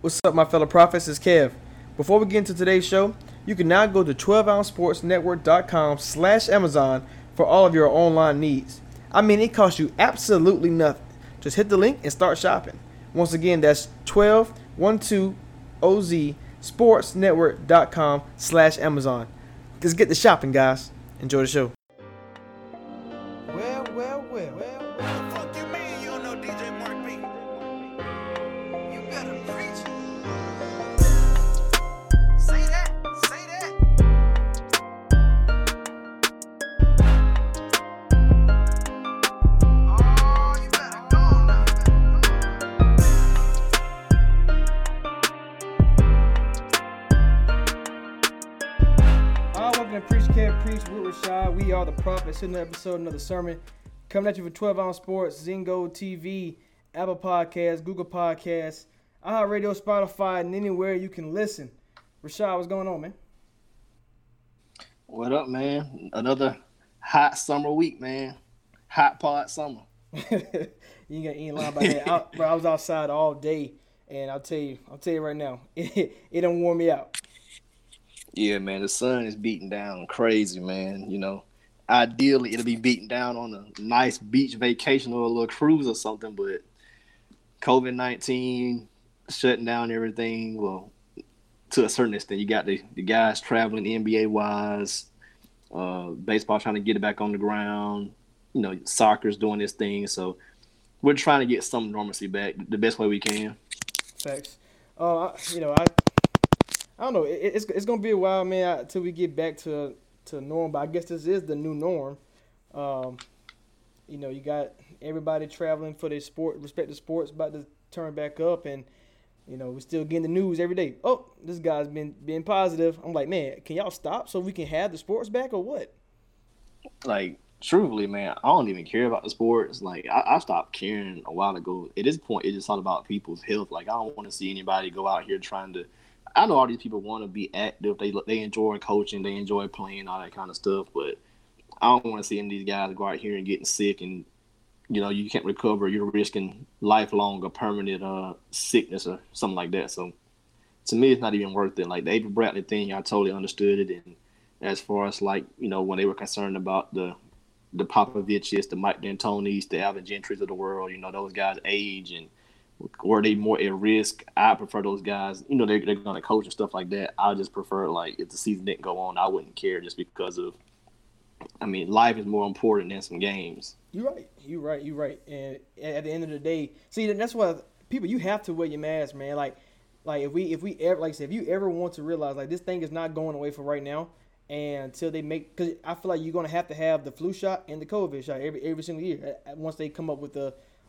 What's up, my fellow prophets? It's Kev. Before we get into today's show, you can now go to 12ouncesportsnetwork.com slash Amazon for all of your online needs. I mean, it costs you absolutely nothing. Just hit the link and start shopping. Once again, that's 1212oz sportsnetwork.com slash Amazon. Let's get the shopping, guys. Enjoy the show. Another episode, another sermon. Coming at you for 12 Ounce Sports, Zingo TV, Apple Podcasts, Google Podcasts, iHeartRadio, Spotify, and anywhere you can listen. Rashad, what's going on, man? What up, man? Another hot summer week, man. Hot pot summer. you ain't got any line by that. I, bro, I was outside all day, and I'll tell you, I'll tell you right now, it, it don't warm me out. Yeah, man. The sun is beating down crazy, man. You know, ideally it'll be beaten down on a nice beach vacation or a little cruise or something, but COVID nineteen shutting down everything. Well, to a certain extent, you got the, the guys traveling NBA wise, uh, baseball trying to get it back on the ground. You know, soccer's doing this thing, so we're trying to get some normalcy back the best way we can. Facts. Uh, you know, I, I don't know. It, it's it's gonna be a while, man, until we get back to to norm. But I guess this is the new norm. Um, you know, you got everybody traveling for their sport, respective sports, about to turn back up, and you know, we're still getting the news every day. Oh, this guy's been being positive. I'm like, man, can y'all stop so we can have the sports back or what? like truthfully, man, I don't even care about the sports. Like I, I stopped caring a while ago. At this point, it's just all about people's health. Like I don't want to see anybody go out here trying to. I know all these people want to be active. They they enjoy coaching. They enjoy playing all that kind of stuff. But I don't want to see any of these guys go out here and getting sick and you know you can't recover. You're risking lifelong or permanent uh sickness or something like that. So to me, it's not even worth it. Like the Avery Bradley thing, I totally understood it. And as far as like you know when they were concerned about the the Popoviches, the Mike D'Antonis, the Alvin Gentrys of the world, you know those guys' age and were they more at risk? I prefer those guys. You know they're, they're going to coach and stuff like that. I just prefer like if the season didn't go on, I wouldn't care just because of. I mean, life is more important than some games. You're right. You're right. You're right. And at the end of the day, see, that's why people you have to wear your mask, man. Like, like if we if we ever like I said, if you ever want to realize like this thing is not going away for right now, and until they make, because I feel like you're gonna have to have the flu shot and the COVID shot every every single year uh, once they come up with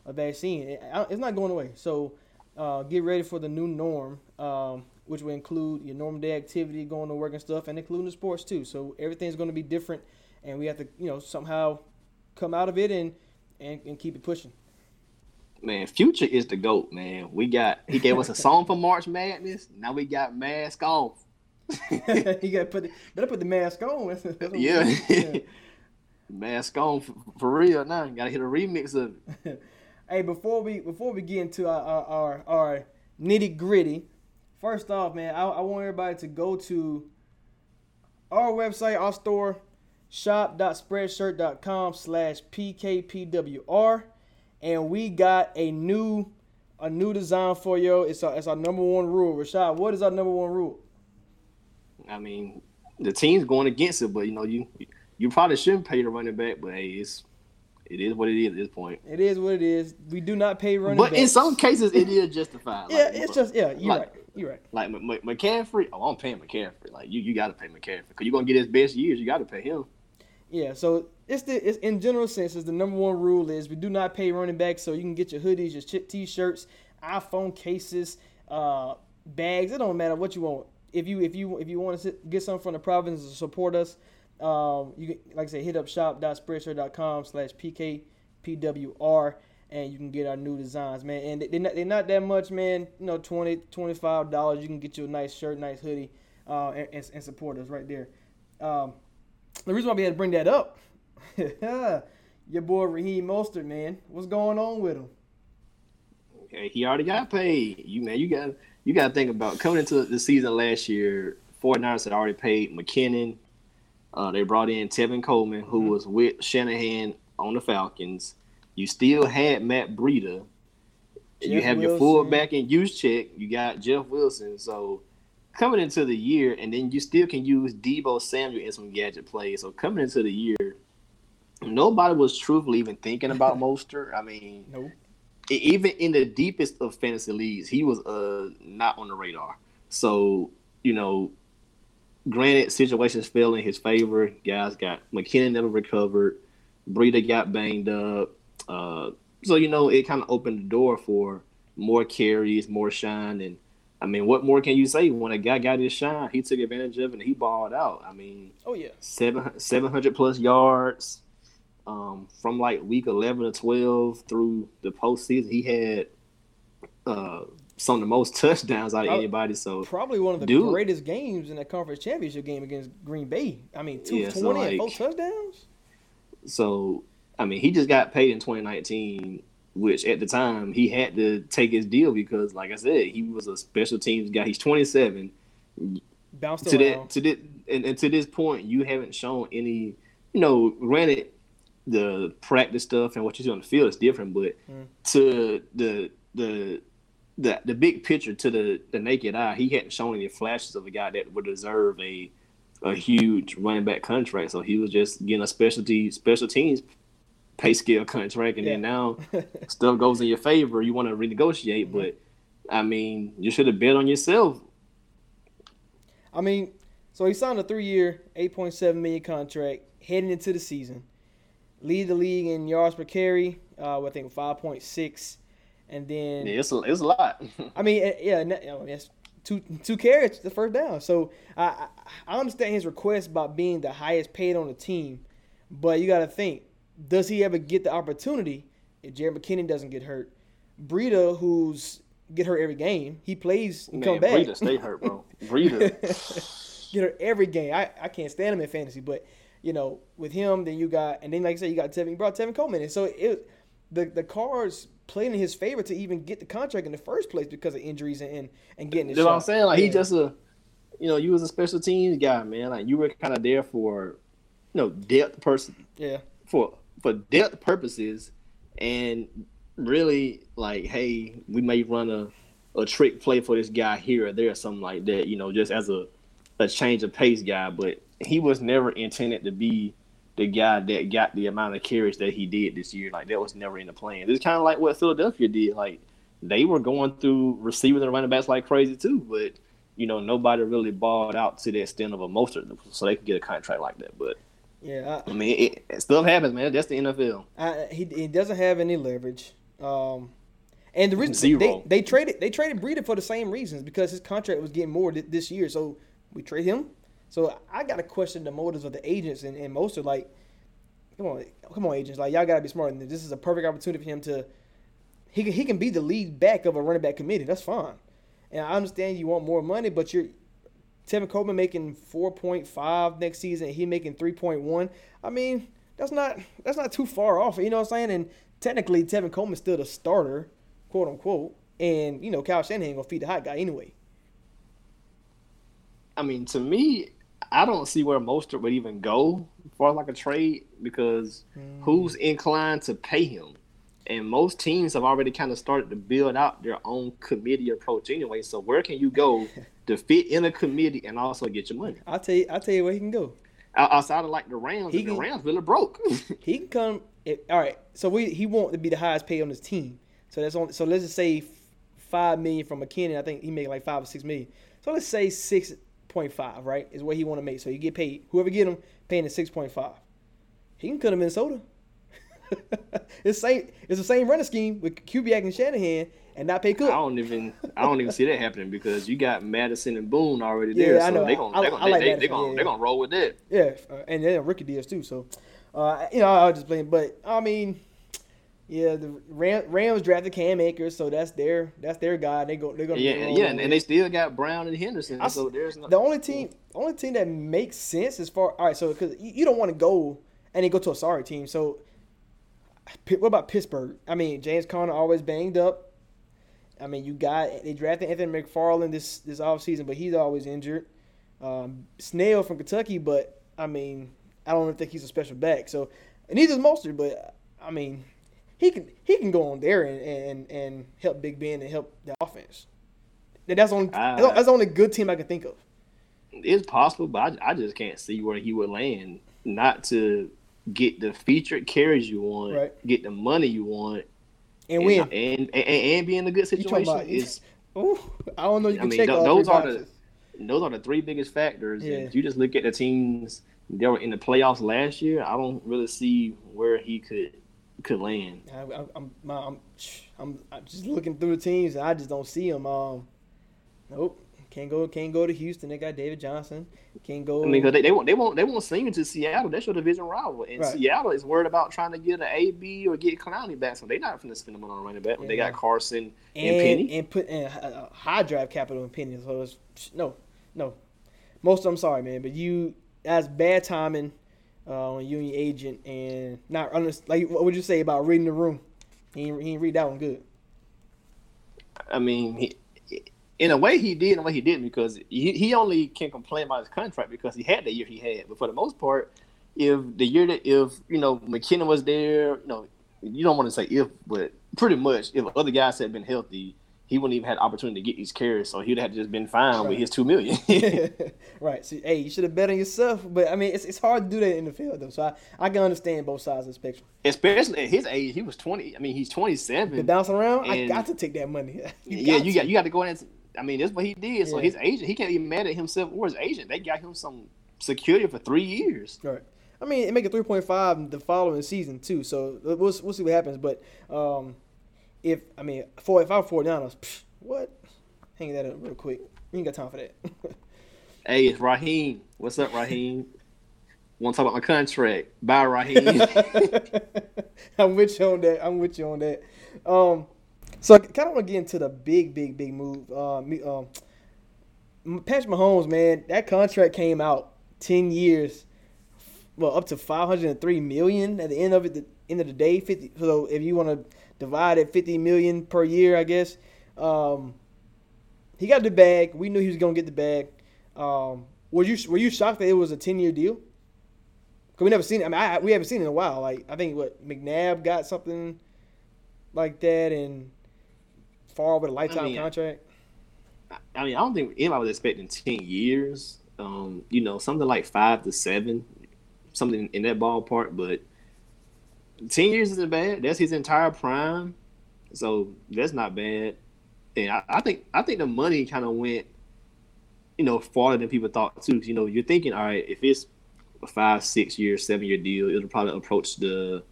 a, vaccine. It- it's not going away. So uh, get ready for the new norm, um, which will include your normal day activity, going to work and stuff, and including the sports too. So everything's going to be different, and we have to you know somehow come out of it and and, and keep it pushing. Man, Future is the goat, man. We got he gave us a song for March Madness. Now we got mask off. you got to put the, better put the mask on. We Yeah. Mask on for, for real now. Got to hit a remix of it. Hey, before we before we get into our our, our, our nitty gritty, first off, man, I, I want everybody to go to our website, our store, shop.spreadshirt.com slash pkpwr, and we got a new a new design for you. It's our, it's our number one rule. Rashad, what is our number one rule? I mean, the team's going against it, but you know, you you probably shouldn't pay the running back, but hey, it's it is what it is at this point. It is what it is. We do not pay running back. But in some cases, it is justified. yeah, Like, it's just yeah. You're like- right. You're right. like M- M- McCaffrey. Oh, I'm paying McCaffrey. Like you, you got to pay McCaffrey because you're gonna get his best years. You got to pay him. Yeah, so it's the it's in general sense is the number one rule is we do not pay running backs, so you can get your hoodies, your chip t-shirts, iPhone cases, uh, bags. It don't matter what you want. If you if you if you want to get something from the province to support us, um, you can, like I said, hit up shop.spreadshirt.com slash pkpwr and you can get our new designs, man. And they're not, they're not that much, man. You know, 20 $25. You can get you a nice shirt, nice hoodie, uh, and, and, support us right there. Um, the reason why we had to bring that up, your boy Raheem Mostert, man, what's going on with him? he already got paid. You man, you got you got to think about coming into the season last year. 49ers had already paid McKinnon. Uh, they brought in Tevin Coleman, who Mhm. was with Shanahan on the Falcons. You still had Matt Breida. you Jeff have your Wilson. fullback in Juszczyk. You got Jeff Wilson. So coming into the year, and then you still can use Deebo Samuel in some gadget plays. So coming into the year, nobody was truthfully even thinking about Mostert. I mean, No. e- even in the deepest of fantasy leagues, he was uh not on the radar. So you know, granted, situations fell in his favor. Guys got McKinnon never recovered. Breida got banged up. Uh, so you know, it kind of opened the door for more carries, more shine, and I mean, what more can you say when a guy got his shine? He took advantage of it and he balled out. I mean, Oh yeah. seven seven hundred plus yards um, from like week eleven or twelve through the postseason. He had uh, some of the most touchdowns out of anybody. So Probably one of the Dude. greatest games in the conference championship game against Green Bay. I mean, two Yeah, twenty so, and four touchdowns. so I mean, he just got paid in 2019, which at the time he had to take his deal because, like I said, he was a special teams guy. He's 27. Bounced to around. that to this and, and to this point you haven't shown any you know granted the practice stuff and what you see on the field is different but Mm. to the the the the big picture to the the naked eye he hadn't shown any flashes of a guy that would deserve a a huge running back contract so he was just getting a specialty special teams pay scale contract and then now stuff goes in your favor you want to renegotiate Mhm. but I mean you should have bet on yourself I mean, so he signed a three-year, eight point seven million contract heading into the season. Lead the league in yards per carry. Uh, I think five point six, and then yeah, it's a, it's a lot I mean, eh, yeah, that's two two carries, the first down. So I, I understand his request about being the highest paid on the team, but you got to think, does he ever get the opportunity if Jerick McKinnon doesn't get hurt? Breida, who's get hurt every game, he plays and Man, come back. Breida stay hurt, bro. Breida. get her every game. I, I can't stand him in fantasy, but you know, with him, then you got and then like I said, you got Tevin, you brought Tevin Coleman, and so it the the cards played in his favor to even get the contract in the first place because of injuries and and, getting the That's what. I'm saying. Like he just a, you know, you was a special teams guy, man. Like you were kind of there for, you know, depth person yeah for for depth purposes, and really like, hey, we may run a a trick play for this guy here or there, or something like that. You know, just as a a change of pace guy, but he was never intended to be the guy that got the amount of carries that he did this year. Like that was never in the plan. It's kind of like what Philadelphia did. Like they were going through receivers and running backs like crazy too, but you know nobody really balled out to the extent of a Mostert, so they could get a contract like that. But yeah. I mean, it, it stuff happens, man. That's the NFL. I, I, he he doesn't have any leverage. Um, and the reason Zero. they they traded they traded Breida for the same reasons because his contract was getting more th- this year, so we trade him. So I got to question the motives of the agents and, and Mostert like, come on, come on, agents, like y'all got to be smart. This is a perfect opportunity for him to. He can, he can be the lead back of a running back committee. That's fine. And I understand you want more money, but you're Tevin Coleman making four point five next season. He making three point one. I mean, that's not that's not too far off. You know what I'm saying? And technically, Tevin Coleman's still the starter, quote unquote. And you know, Kyle Shanahan gonna feed the hot guy anyway. I mean, to me, I don't see where Mostert would even go for like a trade because hmm. who's inclined to pay him? And most teams have already kind of started to build out their own committee approach anyway. So where can you go to fit in a committee and also get your money? I'll tell you, I'll tell you where he can go. Outside of like the Rams, He and the can- Rams really broke. He can come. All right, so we he want to be the highest paid on his team. So that's on. So let's just say five million from McKinnon. I think he made like five or six million. So let's say six point five. Right is what he want to make. So you get paid. Whoever get him paying point five. He can come to Minnesota. it's same. It's the same running scheme with Kubiak and Shanahan, and not pay Cook. I don't even I don't even see that happening because you got Mattison and Boone already Yeah, there. I so know. they gonna I- they gonna like they, they, gonna yeah, they yeah. gonna roll with that. Yeah, uh, and then rookie deals too. So, uh, you know, I was just playing, but I mean, yeah, the Ram, Rams drafted Cam Akers, so that's their that's their guy. They go they're gonna Yeah, yeah, and, and they still got Brown and Henderson. I so there's no, the only team only team that makes sense as far all right. So because you, you don't want to go and then go to a sorry team. So what about Pittsburgh? I mean, James Conner always banged up. I mean, you got they drafted Anthony McFarland this this offseason, but he's always injured. Um, Snell from Kentucky, but I mean, I don't think he's a special back. So neither is Mostert, but I mean, he can he can go on there and and, and help Big Ben and help the offense. That's only Uh, that's the only good team I can think of. It's possible, but I, I just can't see where he would land. Not to get the featured carries you want, Right. get the money you want, And win. and, and, and be in a good situation. about- Is Ooh, I don't know. You I can mean, check th- all those are the- those are the three biggest factors. Yeah. And if you just look at the teams that were in the playoffs last year, I don't really see where he could could land. I, I, I'm, my, I'm, I'm, I'm just looking through the teams, and I just don't see them. Um, nope, can't go, can't go to Houston. They got David Johnson. Can't go. I mean, 'cause they, they won't they won't they won't sing into Seattle. That's your division rival, and Right. Seattle is worried about trying to get an AB or get Clowney back. So they're not going to spend the money on a running back. when They got Carson and, and Penny. and put in uh, high drive capital in Penny. So it's no, no. Most of them, sorry, man, but you that's bad timing uh, on you and your agent, and not like what would you say about reading the room? He he read that one good. I mean, he, in a way he did, in a way he didn't, because he, he only can complain about his contract because he had the year he had. But for the most part, if the year that if you know McKinnon was there, you know, you don't want to say if, but pretty much if other guys had been healthy, he wouldn't even had the opportunity to get these carries, so he'd have just been fine with his two million. right. So hey, you should have bet on yourself. But I mean, it's, it's hard to do that in the field though. So I, I can understand both sides of the spectrum. Especially at his age, he was twenty. I mean, he's twenty The seven. bouncing around, I got to take that money. Yeah, you got to. you got to go in. And, I mean, that's what he did. So Yeah. his agent, he can't even mad at himself or his agent. They got him some security for three years. Right. I mean, it make it three point five the following season too. So we'll we'll see what happens. But um, if I mean, for if I'm 49ers, psh, what? Hang that up real quick. We ain't got time for that. Hey, it's Raheem. What's up, Raheem? Want to talk about my contract? Bye, Raheem. I'm with you on that. I'm with you on that. Um, so I kind of want to get into the big, big, big move. Uh, me, um, Patrick Mahomes, man, that contract came out ten years, well, up to 503 million at the end of it. The end of the day, 50. So if you want to divide it, 50 million per year, I guess. Um, he got the bag. We knew he was gonna get the bag. Um, were you were you shocked that it was a 10 year deal? Cause we never seen it. I mean, I, we haven't seen it in a while. Like I think what McNabb got something like that, and far with a lifetime mean, contract. I mean, I don't think anybody was expecting ten years. Um, you know, something like five to seven, something in that ballpark. But ten years isn't bad. That's his entire prime, so that's not bad. And I, I think I think the money kind of went, you know, farther than people thought too. You know, you're thinking, all right, if it's a five, six year, seven year deal, it'll probably approach the,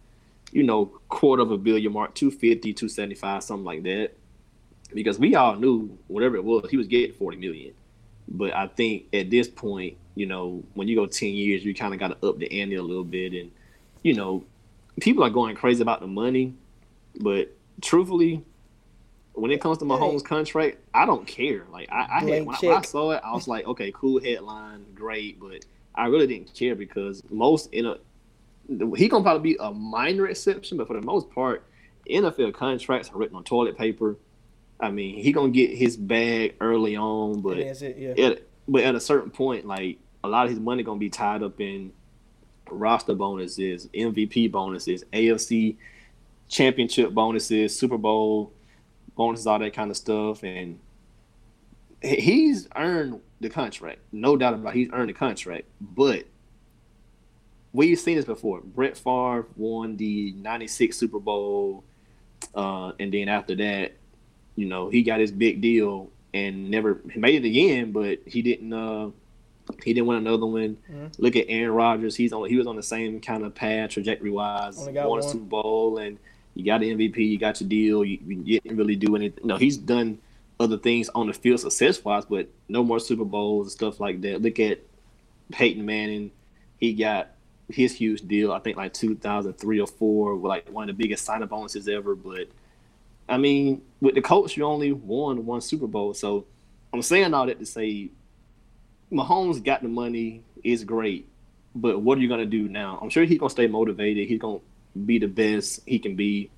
you know, quarter of a billion mark, 250, 275, something like that because we all knew whatever it was, he was getting forty million. But I think at this point, you know, when you go ten years, you kind of got to up the ante a little bit, and you know, people are going crazy about the money, but truthfully, when it comes to Mahomes' contract, I don't care. Like I, I had when I, when I saw it, I was like, okay, cool headline, great, but I really didn't care because most in a he gonna probably be a minor exception, but for the most part, NFL contracts are written on toilet paper. I mean, he gonna get his bag early on, but it. Yeah. at, but at a certain point, like a lot of his money gonna be tied up in roster bonuses, MVP bonuses, AFC championship bonuses, Super Bowl bonuses, all that kind of stuff, and he's earned the contract, no doubt about. It. He's earned the contract, but we've seen this before. Brett Favre won the '96 Super Bowl, uh, and then after that, you know, he got his big deal and never made it again, but he didn't. Uh, he didn't win another one. Mhm. Look at Aaron Rodgers; he's on. He was on the same kind of path, trajectory wise. Won a one. Super Bowl, and you got the MVP. You got your deal. You, you didn't really do anything. No, he's done other things on the field success wise, but no more Super Bowls and stuff like that. Look at Peyton Manning; he got his huge deal. I think like 2003 or four, with like one of the biggest signing bonuses ever. But I mean, with the Colts, you only won one Super Bowl. So I'm saying all that to say, Mahomes got the money, is great, but what are you gonna do now? I'm sure he's gonna stay motivated. He's gonna be the best he can be.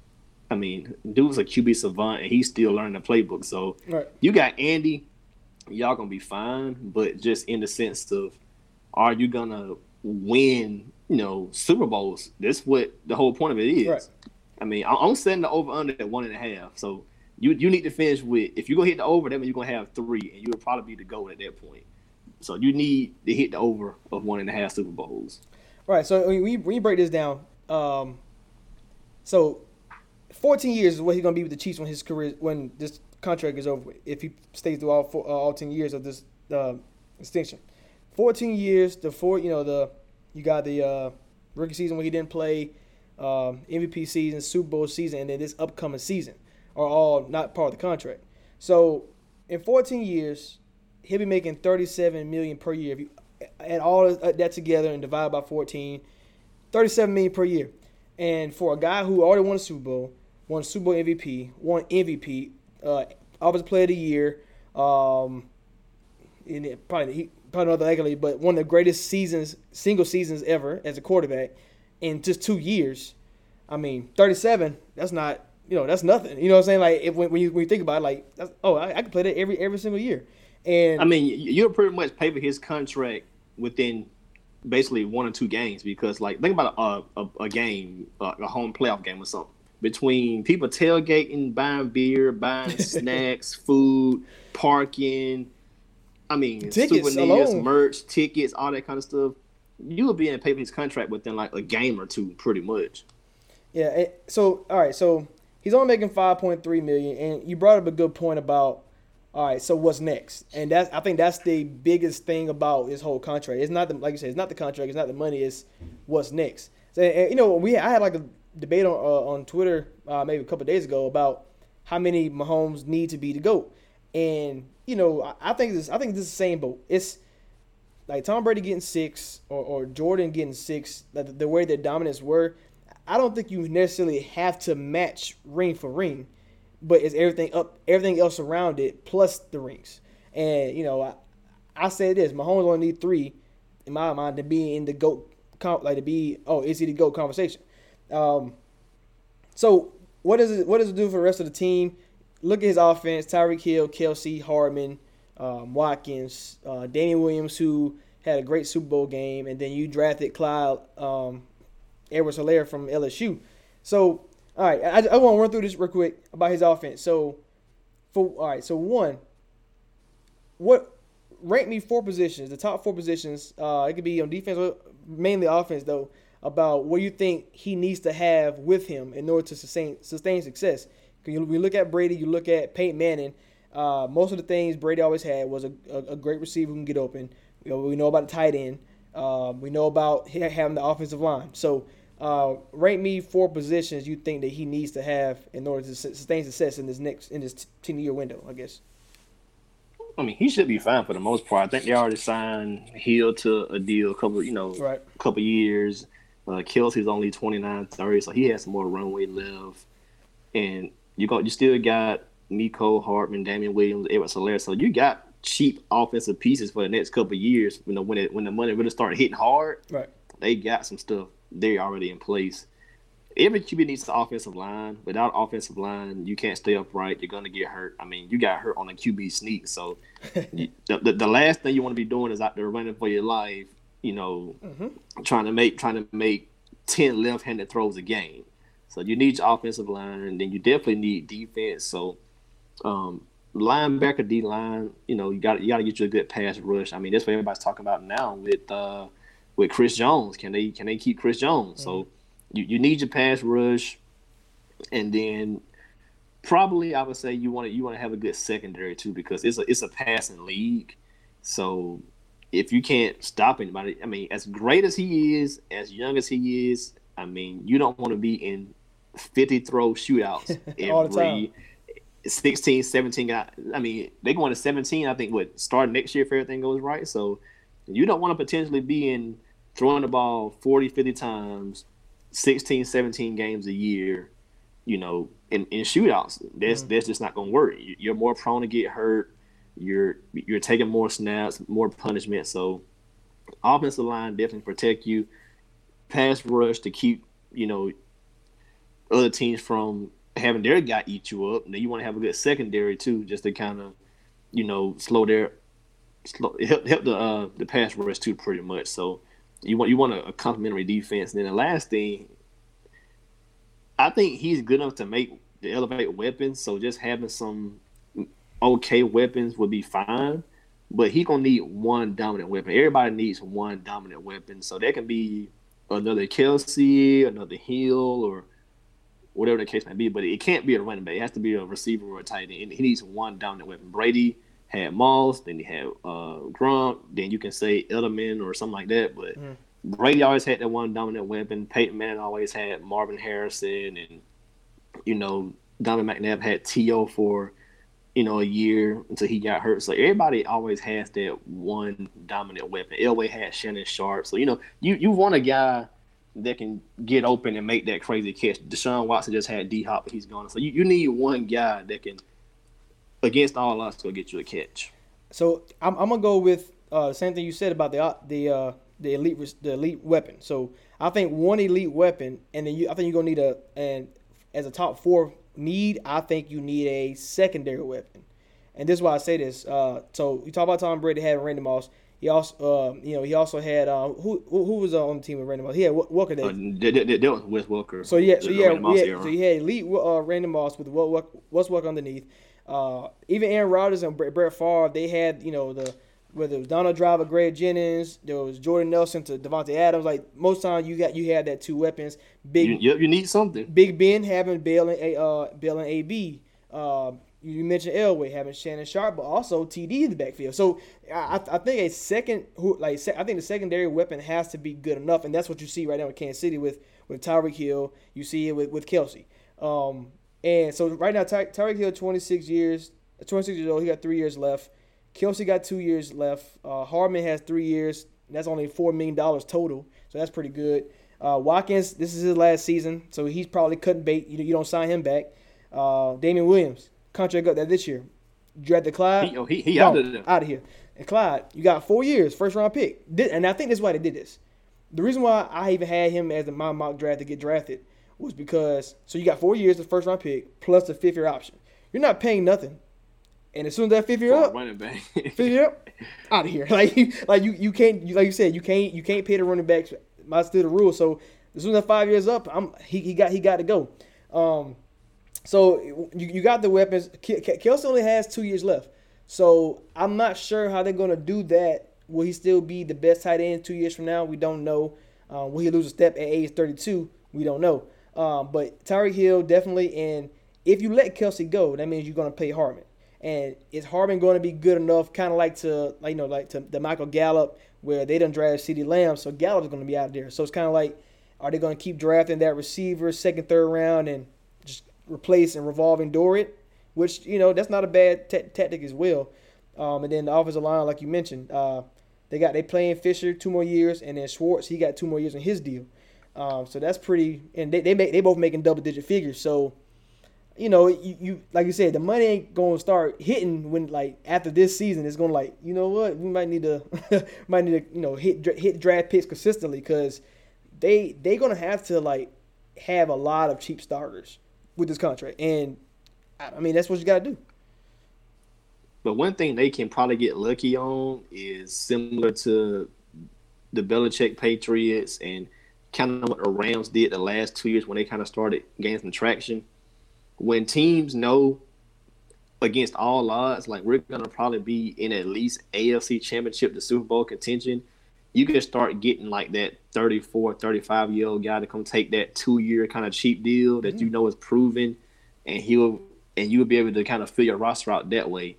I mean, dude was a QB savant, and he's still learning the playbook. So Right. you got Andy, y'all gonna be fine. But just in the sense of, are you gonna win? You know, Super Bowls. That's what the whole point of it is. Right. I mean, I- I'm setting the over under at one and a half. So you you need to finish with if you go hit the over, that means you're gonna have three, and you'll probably be the goal at that point. So you need to hit the over of one and a half Super Bowls. Right. So when you, when break this down, um, so 14 years is what he's gonna be with the Chiefs when his career when this contract is over. If he stays through all four, uh, all 10 years of this uh, extension, 14 years. The four, you know, the you got the uh, rookie season where he didn't play, um, MVP season, Super Bowl season, and then this upcoming season are all not part of the contract. So in 14 years, he'll be making 37 million per year. If you add all of that together and divide by 14, 37 million per year. And for a guy who already won a Super Bowl, won Super Bowl MVP, won MVP, uh, Offensive Player of the Year, um, it- probably he, probably another accolade, but one of the greatest seasons, single seasons ever as a quarterback in just two years. I mean, 37. That's not, you know, that's nothing. You know what I'm saying? Like if, when, when you when you think about it, like, oh, I, I can play that every every single year. And I mean, you'll pretty much pay for his contract within basically one or two games because, like, think about a, a, a game, a, a home playoff game or something. Between people tailgating, buying beer, buying snacks, food, parking, I mean, Tickets souvenirs, alone. merch, tickets, all that kind of stuff. You would be in pay for his contract within like a game or two, pretty much. Yeah. it- So all right. So he's only making five point three million, and you brought up a good point about. All right. So what's next? And that's I think that's the biggest thing about this whole contract. It's not the like you said. It's not the contract. It's not the money. It's what's next. So and, you know we I had like a debate on uh, on Twitter uh, maybe a couple days ago about how many Mahomes need to be to go, and you know I, I think this I think this is the same boat. It's like Tom Brady getting six or, or Jordan getting six, like the, the way their dominance were, I don't think you necessarily have to match ring for ring, but it's everything up, everything else around it plus the rings. And you know, I, I say this: Mahomes only need three, in my mind, to be in the goat, like to be oh, is he the goat conversation? Um, so what does it what does it do for the rest of the team? Look at his offense: Tyreek Hill, Kelce, Hardman, um, Watkins, uh, Damien Williams, who had a great Super Bowl game, and then you drafted Clyde um, Edwards Helaire from LSU. So, all right, I, I want to run through this real quick about his offense. So, for all right, so one, what rank me four positions, the top four positions. Uh, it could be on defense, mainly offense though. About what you think he needs to have with him in order to sustain sustain success. you, we look at Brady, you look at Peyton Manning. Uh, most of the things Brady always had was a, a, a great receiver who can get open. You know, we know about the tight end. Um, we know about having the offensive line. So, uh, rank me four positions you think that he needs to have in order to sustain success in this next in this ten year window. I guess. I mean, he should be fine for the most part. I think they already signed Hill to a deal, a couple, you know, Right. couple years. Uh, Kelce's only 29, 30, so he has some more runway left. And you got, you still got Mecole Hardman, Damien Williams, Edwards-Helaire. So you got cheap offensive pieces for the next couple years. You know, when it when the money really started hitting hard, Right. they got some stuff there already in place. Every QB needs the offensive line. Without offensive line, you can't stay upright. You're gonna get hurt. I mean, you got hurt on a QB sneak. So you, the, the the last thing you want to be doing is out there running for your life. You know, trying to make trying to make ten left-handed throws a game. So you need your offensive line, and then you definitely need defense. So um, linebacker, D line, you know, you got you got to get you a good pass rush. I mean, that's what everybody's talking about now with uh, with Chris Jones. Can they can they keep Chris Jones? So mm-hmm. you, you need your pass rush, and then probably I would say you want to you want to have a good secondary too because it's a it's a passing league. So if you can't stop anybody, I mean, as great as he is, as young as he is, I mean, you don't want to be in 50 throw shootouts All the time. every 16, 17 guy. I mean, they're going to 17, I think, what, start next year if everything goes right. So you don't want to potentially be in throwing the ball 40, 50 times, 16, 17 games a year, you know, in, in shootouts. That's that's just not going to work. You- You're more prone to get hurt. You're you're taking more snaps, more punishment. So offensive line definitely protect you. Pass rush to keep, you know, other teams from having their guy eat you up. And then you want to have a good secondary too, just to kind of, you know, slow their slow help help the uh, the pass rush too, pretty much. So you want you want a, a complementary defense. And then the last thing, I think he's good enough to make the elevate weapons. So just having some okay weapons would be fine. But he gonna need one dominant weapon. Everybody needs one dominant weapon. So that can be another Kelce, another Hill, or whatever the case may be. But it can't be a running back. It has to be a receiver or a tight end. And he needs one dominant weapon. Brady had Moss, then he had uh, Gronk, then you can say Edelman or something like that. But Mm. Brady always had that one dominant weapon. Peyton Manning always had Marvin Harrison, and you know Donovan McNabb had T.O. for you know a year until he got hurt. So everybody always has that one dominant weapon. Elway had Shannon Sharpe. So you know you you want a guy that can get open and make that crazy catch. Deshaun Watson just had D Hop, but he's gone. So you, you need one guy that can against all odds go get you a catch. So I'm, I'm gonna go with uh, the same thing you said about the uh, the uh, the elite the elite weapon. So I think one elite weapon, and then you I think you're gonna need a and as a top four need, I think you need a secondary weapon. And this is why I say this. Uh, so you talk about Tom Brady having Randy Moss. He also, uh, you know, he also had uh, who who was on the team with Randy Moss? He had Wa- Walker Uh, that, that, was Wes Welker. So yeah, so yeah, yeah so you had elite uh, Randy Moss with what's work underneath. Uh, even Aaron Rodgers and Brett, Favre, they had you know the whether it was Donald Driver, Greg Jennings, there was Jordan Nelson to Davante Adams. Like most times, you got you had that two weapons. Big you, you, you need something. Big Ben having Bell and A- uh, Bell and AB. Uh, you mentioned Elway having Shannon Sharpe, but also TD in the backfield. So I, I think a second, who like I think the secondary weapon has to be good enough, and that's what you see right now in Kansas City with with Tyreek Hill. You see it with with Kelce. Um, and so right now Ty- Tyreek Hill, 26 years, 26 years old. He got three years left. Kelce got two years left. Uh, Hardman has three years. That's only four million dollars total, so that's pretty good. Uh, Watkins, this is his last season, so he's probably cutting bait. You, you don't sign him back. Uh, Damien Williams, contract up that this year. Draft the Clyde. He, oh, he, he out of out of here. And Clyde, you got four years, first round pick. And I think that's why they did this. The reason why I even had him as the my mock draft to get drafted was because so you got four years of first round pick plus the fifth year option. You're not paying nothing. And as soon as that fifth year For up, running back. fifth year up, out of here. Like you, like you, you can't you, like you said, you can't you can't pay the running backs. That's still the rule. So as soon as that five years up, I'm he, he got he got to go. Um, so you, you got the weapons. Ke- Ke- Kelce only has two years left. So I'm not sure how they're gonna do that. Will he still be the best tight end two years from now? We don't know. Uh, will he lose a step at age 32? We don't know. Um, but Tyreek Hill definitely. And if you let Kelce go, that means you're gonna pay Hardman. And is Hardman going to be good enough, kind of like to, like you know, like to the Michael Gallup, where they done draft CeeDee Lamb, so Gallup's going to be out there. So it's kind of like, are they going to keep drafting that receiver second, third round, and just replace and revolving door it? Which you know that's not a bad ta- tactic as well. Um, and then the offensive line, like you mentioned, uh, they got they playing Fisher two more years, and then Schwartz he got two more years in his deal. Um, so that's pretty, and they they make they both making double digit figures. So you know, you, you like you said, the money ain't gonna start hitting when like after this season. It's gonna like, you know what, we might need to might need to you know hit hit draft picks consistently because they they gonna have to like have a lot of cheap starters with this contract, and I I mean that's what you gotta do. But one thing they can probably get lucky on is similar to the Belichick Patriots and kind of what the Rams did the last two years when they kind of started gaining some traction. When teams know against all odds, like we're gonna probably be in at least AFC Championship, the Super Bowl contention, you can start getting like that 34, 35 year old guy to come take that two year kind of cheap deal that you mm-hmm. know is proven, and he'll and you'll be able to kind of fill your roster out that way.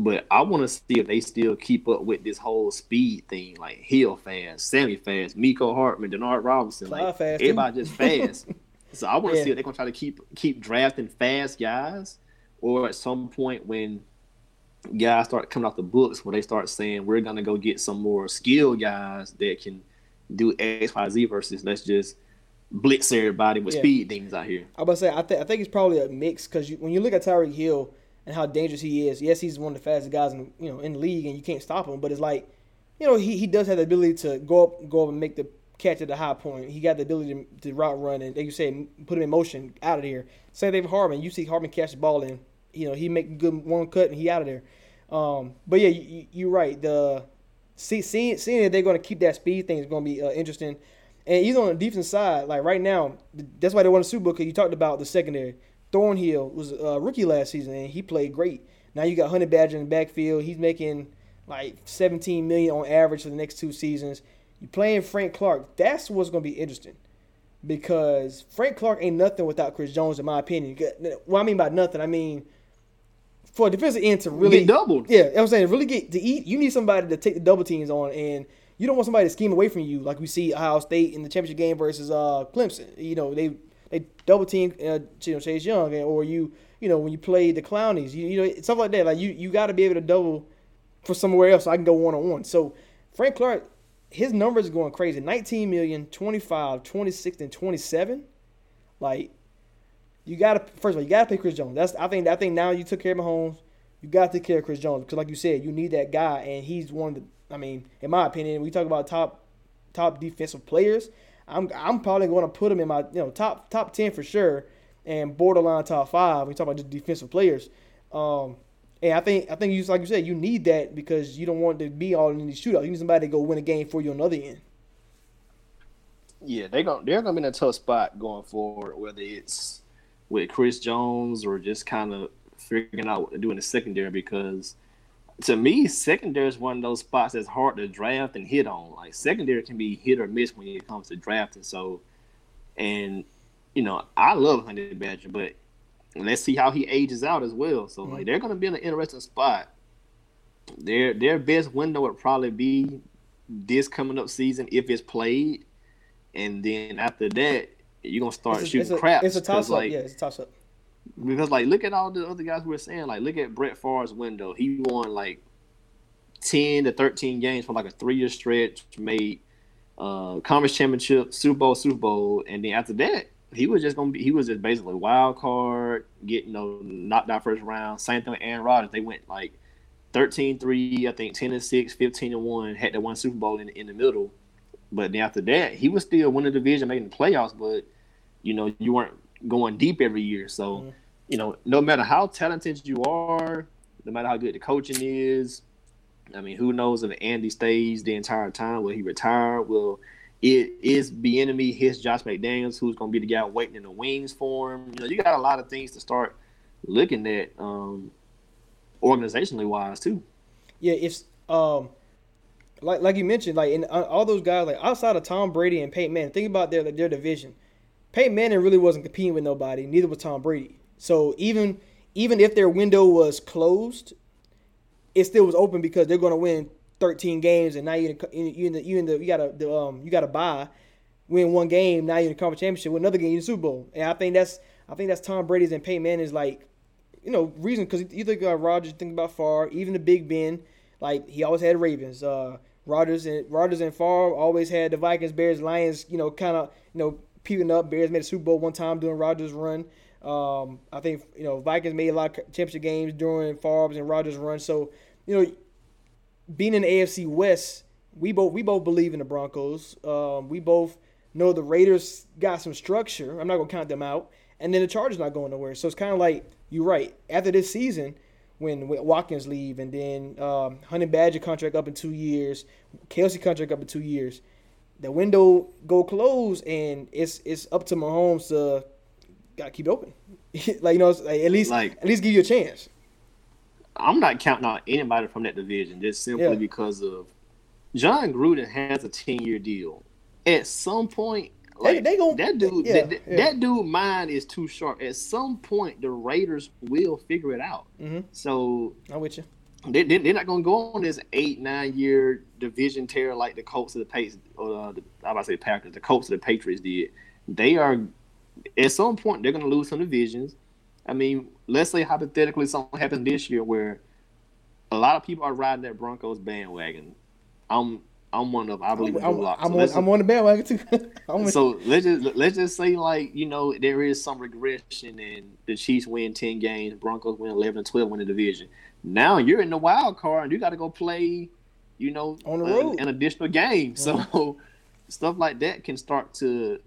But I want to see if they still keep up with this whole speed thing, like Hill fast, Sammy fast, Mecole Hardman, Denard Robinson, like fast, too. everybody just fast. so I want to Yeah. see if they're gonna try to keep keep drafting fast guys, or at some point when guys start coming off the books, where they start saying we're gonna go get some more skilled guys that can do X, Y, Z versus let's just blitz everybody with Yeah. speed things out here. I was about to say I, th- I think it's probably a mix because you, when you look at Tyreek Hill and how dangerous he is, yes, he's one of the fastest guys in you know in the league, and you can't stop him. But it's like, you know, he, he does have the ability to go up go up and make the catch at the high point. He got the ability to, to route run and, like you said, put him in motion out of there. Thing with Hardman. You see Hardman catch the ball and you know he make good one cut and he out of there. Um, but yeah, you, you're right. The see, seeing seeing that they're going to keep that speed thing is going to be uh, interesting. And even on the defense side, like right now, that's why they won the Super Bowl because you talked about the secondary. Thornhill was a rookie last season and he played great. Now you got Honey Badger in the backfield. He's making like 17 million on average for the next two seasons. You playing Frank Clark. That's what's going to be interesting because Frank Clark ain't nothing without Chris Jones, in my opinion. What I mean by nothing, I mean for a defensive end to really get doubled. Yeah, I'm saying really get to eat. You need somebody to take the double teams on, and you don't want somebody to scheme away from you like we see Ohio State in the championship game versus uh, Clemson. You know they they double team uh, you know Chase Young, or you you know when you play the Clowneys, you, you know stuff like that. Like you you got to be able to double for somewhere else so I can go one on one. So Frank Clark, his numbers are going crazy. 19 million, 25, 26, and 27. Like you gotta first of all, you gotta pay Chris Jones. That's I think I think now you took care of Mahomes, you gotta take care of Chris Jones. Because like you said, you need that guy and he's one of the I mean, in my opinion, we talk about top top defensive players. I'm I'm probably going to put him in my you know top top ten for sure, and borderline top five. We talk about just defensive players. Um, and I think I think you like you said, you need that because you don't want to be all in these shootouts. You need somebody to go win a game for you on the other end. Yeah, they gonna they're gonna be in a tough spot going forward, whether it's with Chris Jones or just kind of figuring out what to do in the secondary because to me, secondary is one of those spots that's hard to draft and hit on. Like secondary can be hit or miss when it comes to drafting. So, and you know, I love Honey Badger, but let's see how he ages out as well. So, mm-hmm. like, they're going to be in an interesting spot. Their their best window would probably be this coming up season if it's played, and then after that, you're gonna start it's shooting crap. It's a toss up. Like, yeah, it's a toss up. Because like, look at all the other guys we were saying. Like, look at Brett Favre's window. He won like ten to thirteen games for like a three year stretch. Made uh conference championship, Super Bowl, Super Bowl, and then after that, he was just gonna be. He was just basically wild card, getting you know, knocked out first round. Same thing with Aaron Rodgers. They went like 13-3, I think 10 and 6, 15 and 1, had the one Super Bowl in, in the middle. But then after that, he was still winning the division, making the playoffs, but you know, you weren't going deep every year. So, mm-hmm. you know, no matter how talented you are, no matter how good the coaching is, I mean, who knows if Andy stays the entire time? Will he retire? Will it is Bieniemy his Josh McDaniels, who's going to be the guy waiting in the wings for him? You know, you got a lot of things to start looking at, um, organizationally wise too. Yeah, it's um, like like you mentioned, like in uh, all those guys, like outside of Tom Brady and Peyton Manning, think about their their division. Peyton Manning really wasn't competing with nobody. Neither was Tom Brady. So even even if their window was closed, it still was open because they're going to win 13 games, and now in, you in the you in the you got to um you got to buy, win one game. Now you're in the conference championship. With another game, you're in the Super Bowl. And I think that's I think that's Tom Brady's and Peyton Manning's like, you know, reason because you think about Rodgers, think about Favre, even the Big Ben, like he always had Ravens. Uh, Rodgers and Rodgers and Favre always had the Vikings, Bears, Lions. You know, kind of you know peeling up. Bears made a Super Bowl one time during Rodgers' run. Um, I think you know Vikings made a lot of championship games during Favre's and Rodgers' run. So you know being in the AFC West, we both we both believe in the Broncos. Um, we both know the Raiders got some structure. I'm not gonna count them out, and then the Chargers not going nowhere. So it's kind of like you're right. After this season, when Watkins leave, and then um, Honey Badger contract up in two years, Kelce contract up in two years, the window go close, and it's it's up to Mahomes to gotta keep it open. like you know, like, at least like, at least give you a chance. I'm not counting on anybody from that division just simply yeah. because of Jon Gruden has a 10 year deal. At some point, like they, they gonna, that dude, yeah, that, yeah. that, dude mind is too sharp. At some point, the Raiders will figure it out. Mm-hmm. So I'm with you. They, they, are not going to go on this eight nine year division tear like the Colts of the Patriots or uh, the, I about to say Packers, the Colts of the Patriots did. They are at some point they're going to lose some divisions. I mean, let's say hypothetically something happens this year where a lot of people are riding that Broncos bandwagon. I'm I'm one of I believe I'm, I'm, I'm, so on, I'm on the bandwagon too. so let's just let's just say like you know there is some regression and the Chiefs win ten games, Broncos win eleven and twelve win the division. Now you're in the wild card and you got to go play, you know, on the road an, an additional game. Mm-hmm. So stuff like that can start to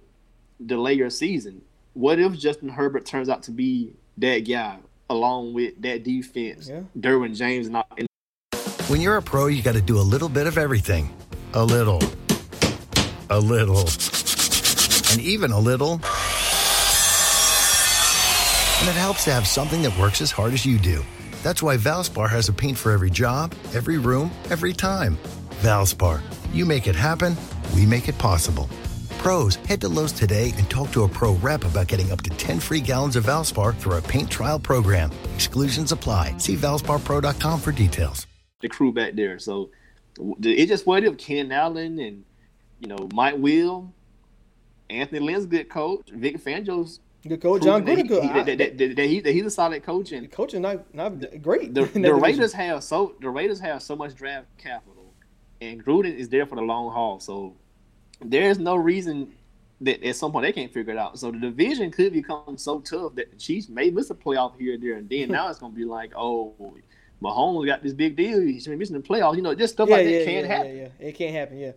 delay your season. What if Justin Herbert turns out to be that guy along with that defense? Yeah. Derwin James not in When you're a pro, you got to do a little bit of everything. A little. A little. And even a little. And it helps to have something that works as hard as you do. That's why Valspar has a paint for every job, every room, every time. Valspar, you make it happen, we make it possible. Pros, head to Lowe's today and talk to a pro rep about getting up to 10 free gallons of Valspar through our paint trial program. Exclusions apply. See valsparpro.com for details. the crew back there. So it just what if Ken Allen and you know Mike Will, Anthony Lynn's good coach, Vic Fangio's Good coach, Jon Gruden. that, he- that, that, that, that he, that he's a solid coach and Coaching not not great. the, the. Raiders have so the Raiders have so much draft capital, and Gruden is there for the long haul. So there is no reason that at some point they can't figure it out. So the division could become so tough that the Chiefs may miss a playoff here and there, and then now it's going to be like, oh, Mahomes got this big deal. He's missing the playoffs. You know, just stuff yeah, like yeah, that can't yeah, happen. Yeah, yeah, it can't happen. Yeah,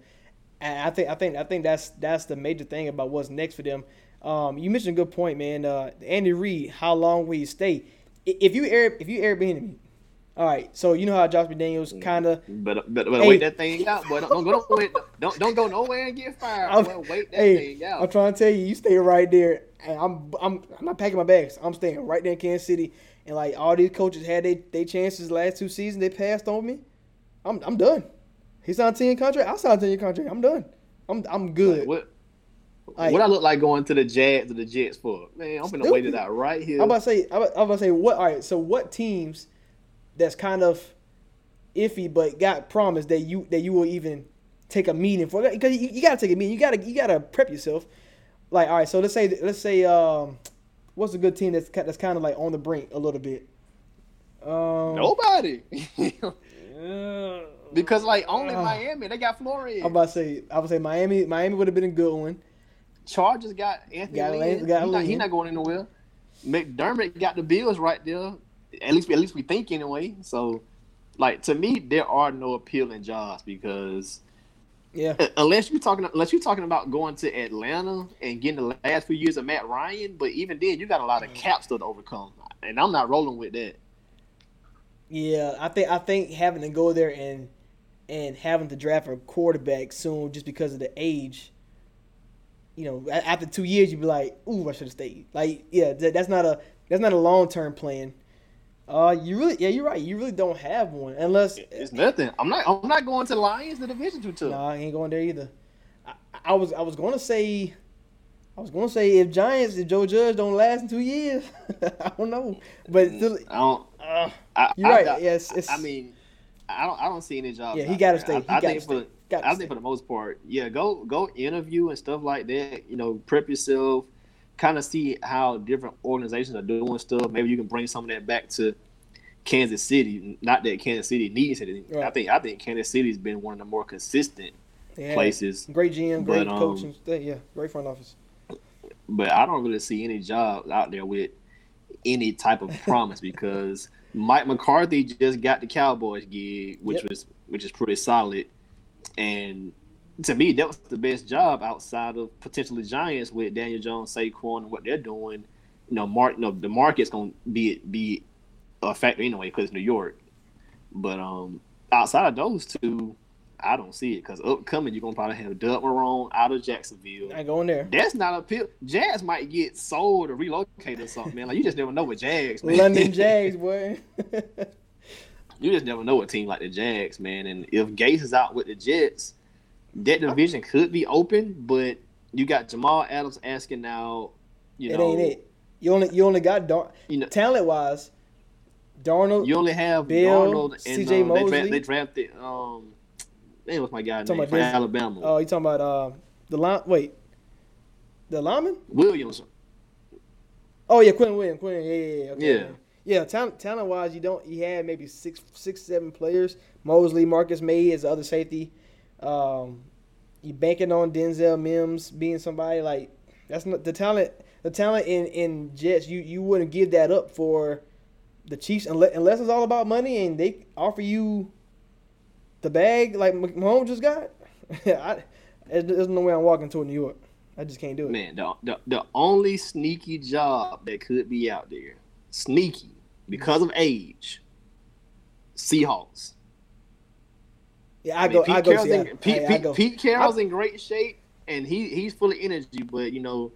and I think I think I think that's that's the major thing about what's next for them. Um, you mentioned a good point, man. Uh, Andy Reid, how long will he stay? If you air if you Airbnb me, all right. So you know how Josh McDaniels kind of But but, but Hey. wait that thing out, boy. Don't, don't go nowhere. Don't don't go nowhere and get fired. I'm, Boy. Wait that hey, thing out. I'm trying to tell you, you stay right there. And I'm, I'm, I'm not packing my bags. I'm staying right there in Kansas City. And like all these coaches had they, they chances last two seasons, they passed on me. I'm, I'm done. He signed a ten year contract. I signed a ten year contract. I'm done. I'm, I'm good. What Like- what I look like going to the Jags or the Jets for? Man, I'm gonna wait it out right here. I'm about to say, I'm about, to say, what? All right. So what teams that's kind of iffy, but got promised that you that you will even take a meeting for? Because you, you gotta take a meeting. You gotta you gotta prep yourself. Like, all right. So let's say let's say um, what's a good team that's that's kind of like on the brink a little bit. Um, Nobody. uh, because like only uh, Miami, they got Flores. I'm about to say, I would say Miami. Miami would have been a good one. Chargers got Anthony Got Lynn. Lynn- got he, not, he not going anywhere. McDermott got the Bills right there. At least at least we think anyway. So like to me, there are no appealing jobs because Yeah. Unless you're talking unless you're talking about going to Atlanta and getting the last few years of Matt Ryan, but even then you got a lot of mm-hmm. cap still to overcome, and I'm not rolling with that. Yeah, I think I think having to go there and and having to draft a quarterback soon just because of the age. You know, after two years, you'd be like, "Ooh, I should have stayed." Like, yeah, that, that's not a that's not a long term plan. Uh, you really, yeah, you're right. You really don't have one unless. It's nothing. I'm not. I'm not going to Lions. The division too tough. No, I ain't going there either. I, I was I was gonna say, I was gonna say if Giants if Joe Judge don't last in two years, I don't know, but still, I don't. uh, I, You're I, right. Yes, it's- I mean, I don't. I don't see any jobs. Yeah, he gotta stay. I, He I gotta think stay. for. Gotta I think for the most part, yeah. Go go interview and stuff like that. You know, prep yourself. Kind of see how different organizations are doing stuff. Maybe you can bring some of that back to Kansas City. Not that Kansas City needs it. I think I think Kansas City's been one of the more consistent yeah. places. Great GM, great But, um, coaching. Yeah, great front office. but I don't really see any jobs out there with any type of promise because Mike McCarthy just got the Cowboys gig, which Yep. was which is pretty solid, and to me that was the best job outside of potentially Giants with Daniel Jones, Saquon, and what they're doing. You know, Mark, you know, the market's gonna be be a factor anyway because New York. But um, outside of those two, I don't see it because upcoming you're gonna probably have Doug Marrone out of Jacksonville. I going there. That's not a pill. Jags might get sold or relocated or something, man. Like you just never know with Jags, man. London Jags, boy. you just never know a team like the Jags, man. And if Gase is out with the Jets, that division could be open, but you got Jamal Adams asking now. You it know, ain't it. You only you only got Dar- You know, talent wise, Darnold. you only have Bill, Darnold and C.J. um, they, Mosley. dra- they drafted. Um, man, what's my guy name from this- Alabama? Oh, you talking about uh the line? Wait, the lineman? Williams. Oh yeah, Quinnen Williams. Quentin, yeah, yeah, yeah. Okay. Yeah. Yeah, talent, talent wise, you don't. You had maybe six, six, seven players. Mosley, Marcus Maye is the other safety. Um, you banking on Denzel Mims being somebody like that's not the talent. The talent in in Jets, you you wouldn't give that up for the Chiefs unless, unless it's all about money and they offer you the bag like Mahomes just got. I there's no way I'm walking to New York. I just can't do it. Man, the, the the only sneaky job that could be out there, sneaky because of age, Seahawks. Yeah, I, I mean, go. Pete I go. Carroll's in, I, Pete, I, I Pete, go. Pete Carroll's in great shape, and he he's full of energy. But you know,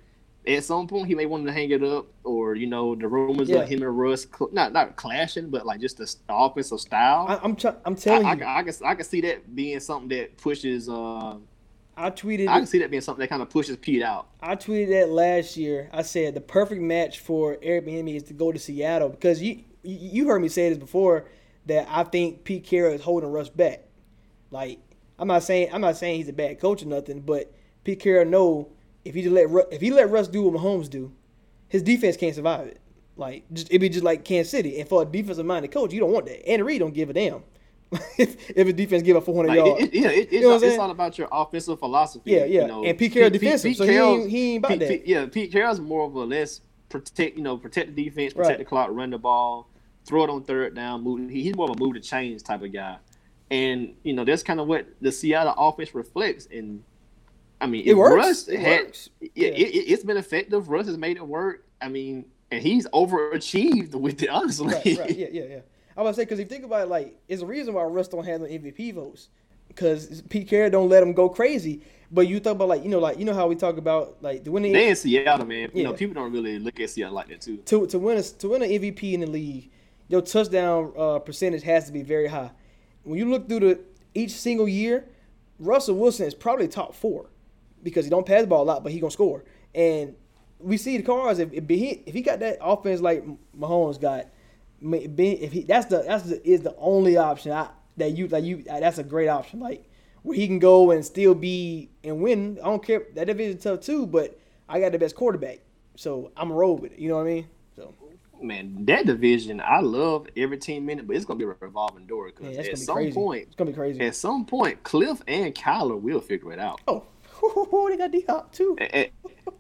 at some point he may want to hang it up, or you know, the rumors Yeah. of him and Russ cl- not not clashing, but like just the, the offensive style. I, I'm. Try, I'm I, telling I, you. I, can I can see that being something that pushes. Uh, I tweeted. I can see that being something that kind of pushes Pete out. I tweeted that last year. I said the perfect match for Eric Bieniemy is to go to Seattle because you you heard me say this before that I think Pete Carroll is holding Russ back. Like I'm not saying I'm not saying he's a bad coach or nothing, but Pete Carroll know if he just let if he let Russ do what Mahomes do, his defense can't survive it. Like just, it'd be just like Kansas City. And for a defensive minded coach, you don't want that. Andy Reid don't give a damn if if his defense give up 400 Like, yards. it, it, yeah, it, it's, You know it's saying? all about your offensive philosophy. Yeah, yeah. You know, And Pete Carroll defensive, so he ain't- he ain't about Pete- that. Pete- yeah, Pete Carroll's more of a let's protect, you know, protect the defense, protect Right. the clock, run the ball, throw it on third down, move. He, he's more of a move to change type of guy, and you know that's kind of what the Seattle offense reflects. And I mean, It works. Russ It had- works. Yeah, Yeah. It, it's been effective. Russ has made it work. I mean, and he's overachieved with it. Honestly, right, right, yeah, yeah, yeah. I was about to say because if you think about it, like, it's a reason why Russ don't have no MVP votes because Pete Carroll don't let him go crazy. But you talk about like you know like you know how we talk about like the winning they in Seattle, man. You know, people don't really look at Seattle like that too. to to win a to win an MVP in the league, your touchdown uh, percentage has to be very high. When you look through the each single year, Russell Wilson is probably top four because he don't pass the ball a lot, but he gonna score. And we see the cars if if he if he got that offense like Mahomes got, if he that's the that's the, is the only option I, that you that you that's a great option like where he can go and still be and win. I don't care that division tough too, but I got the best quarterback, so I'm a roll with it. You know what I mean? So. man, that division, I love every team in it, but it's gonna be a revolving door because at some crazy. point, It's gonna be crazy. at some point, Cliff and Kyler will figure it out. Oh, they got D Hop too. At, at,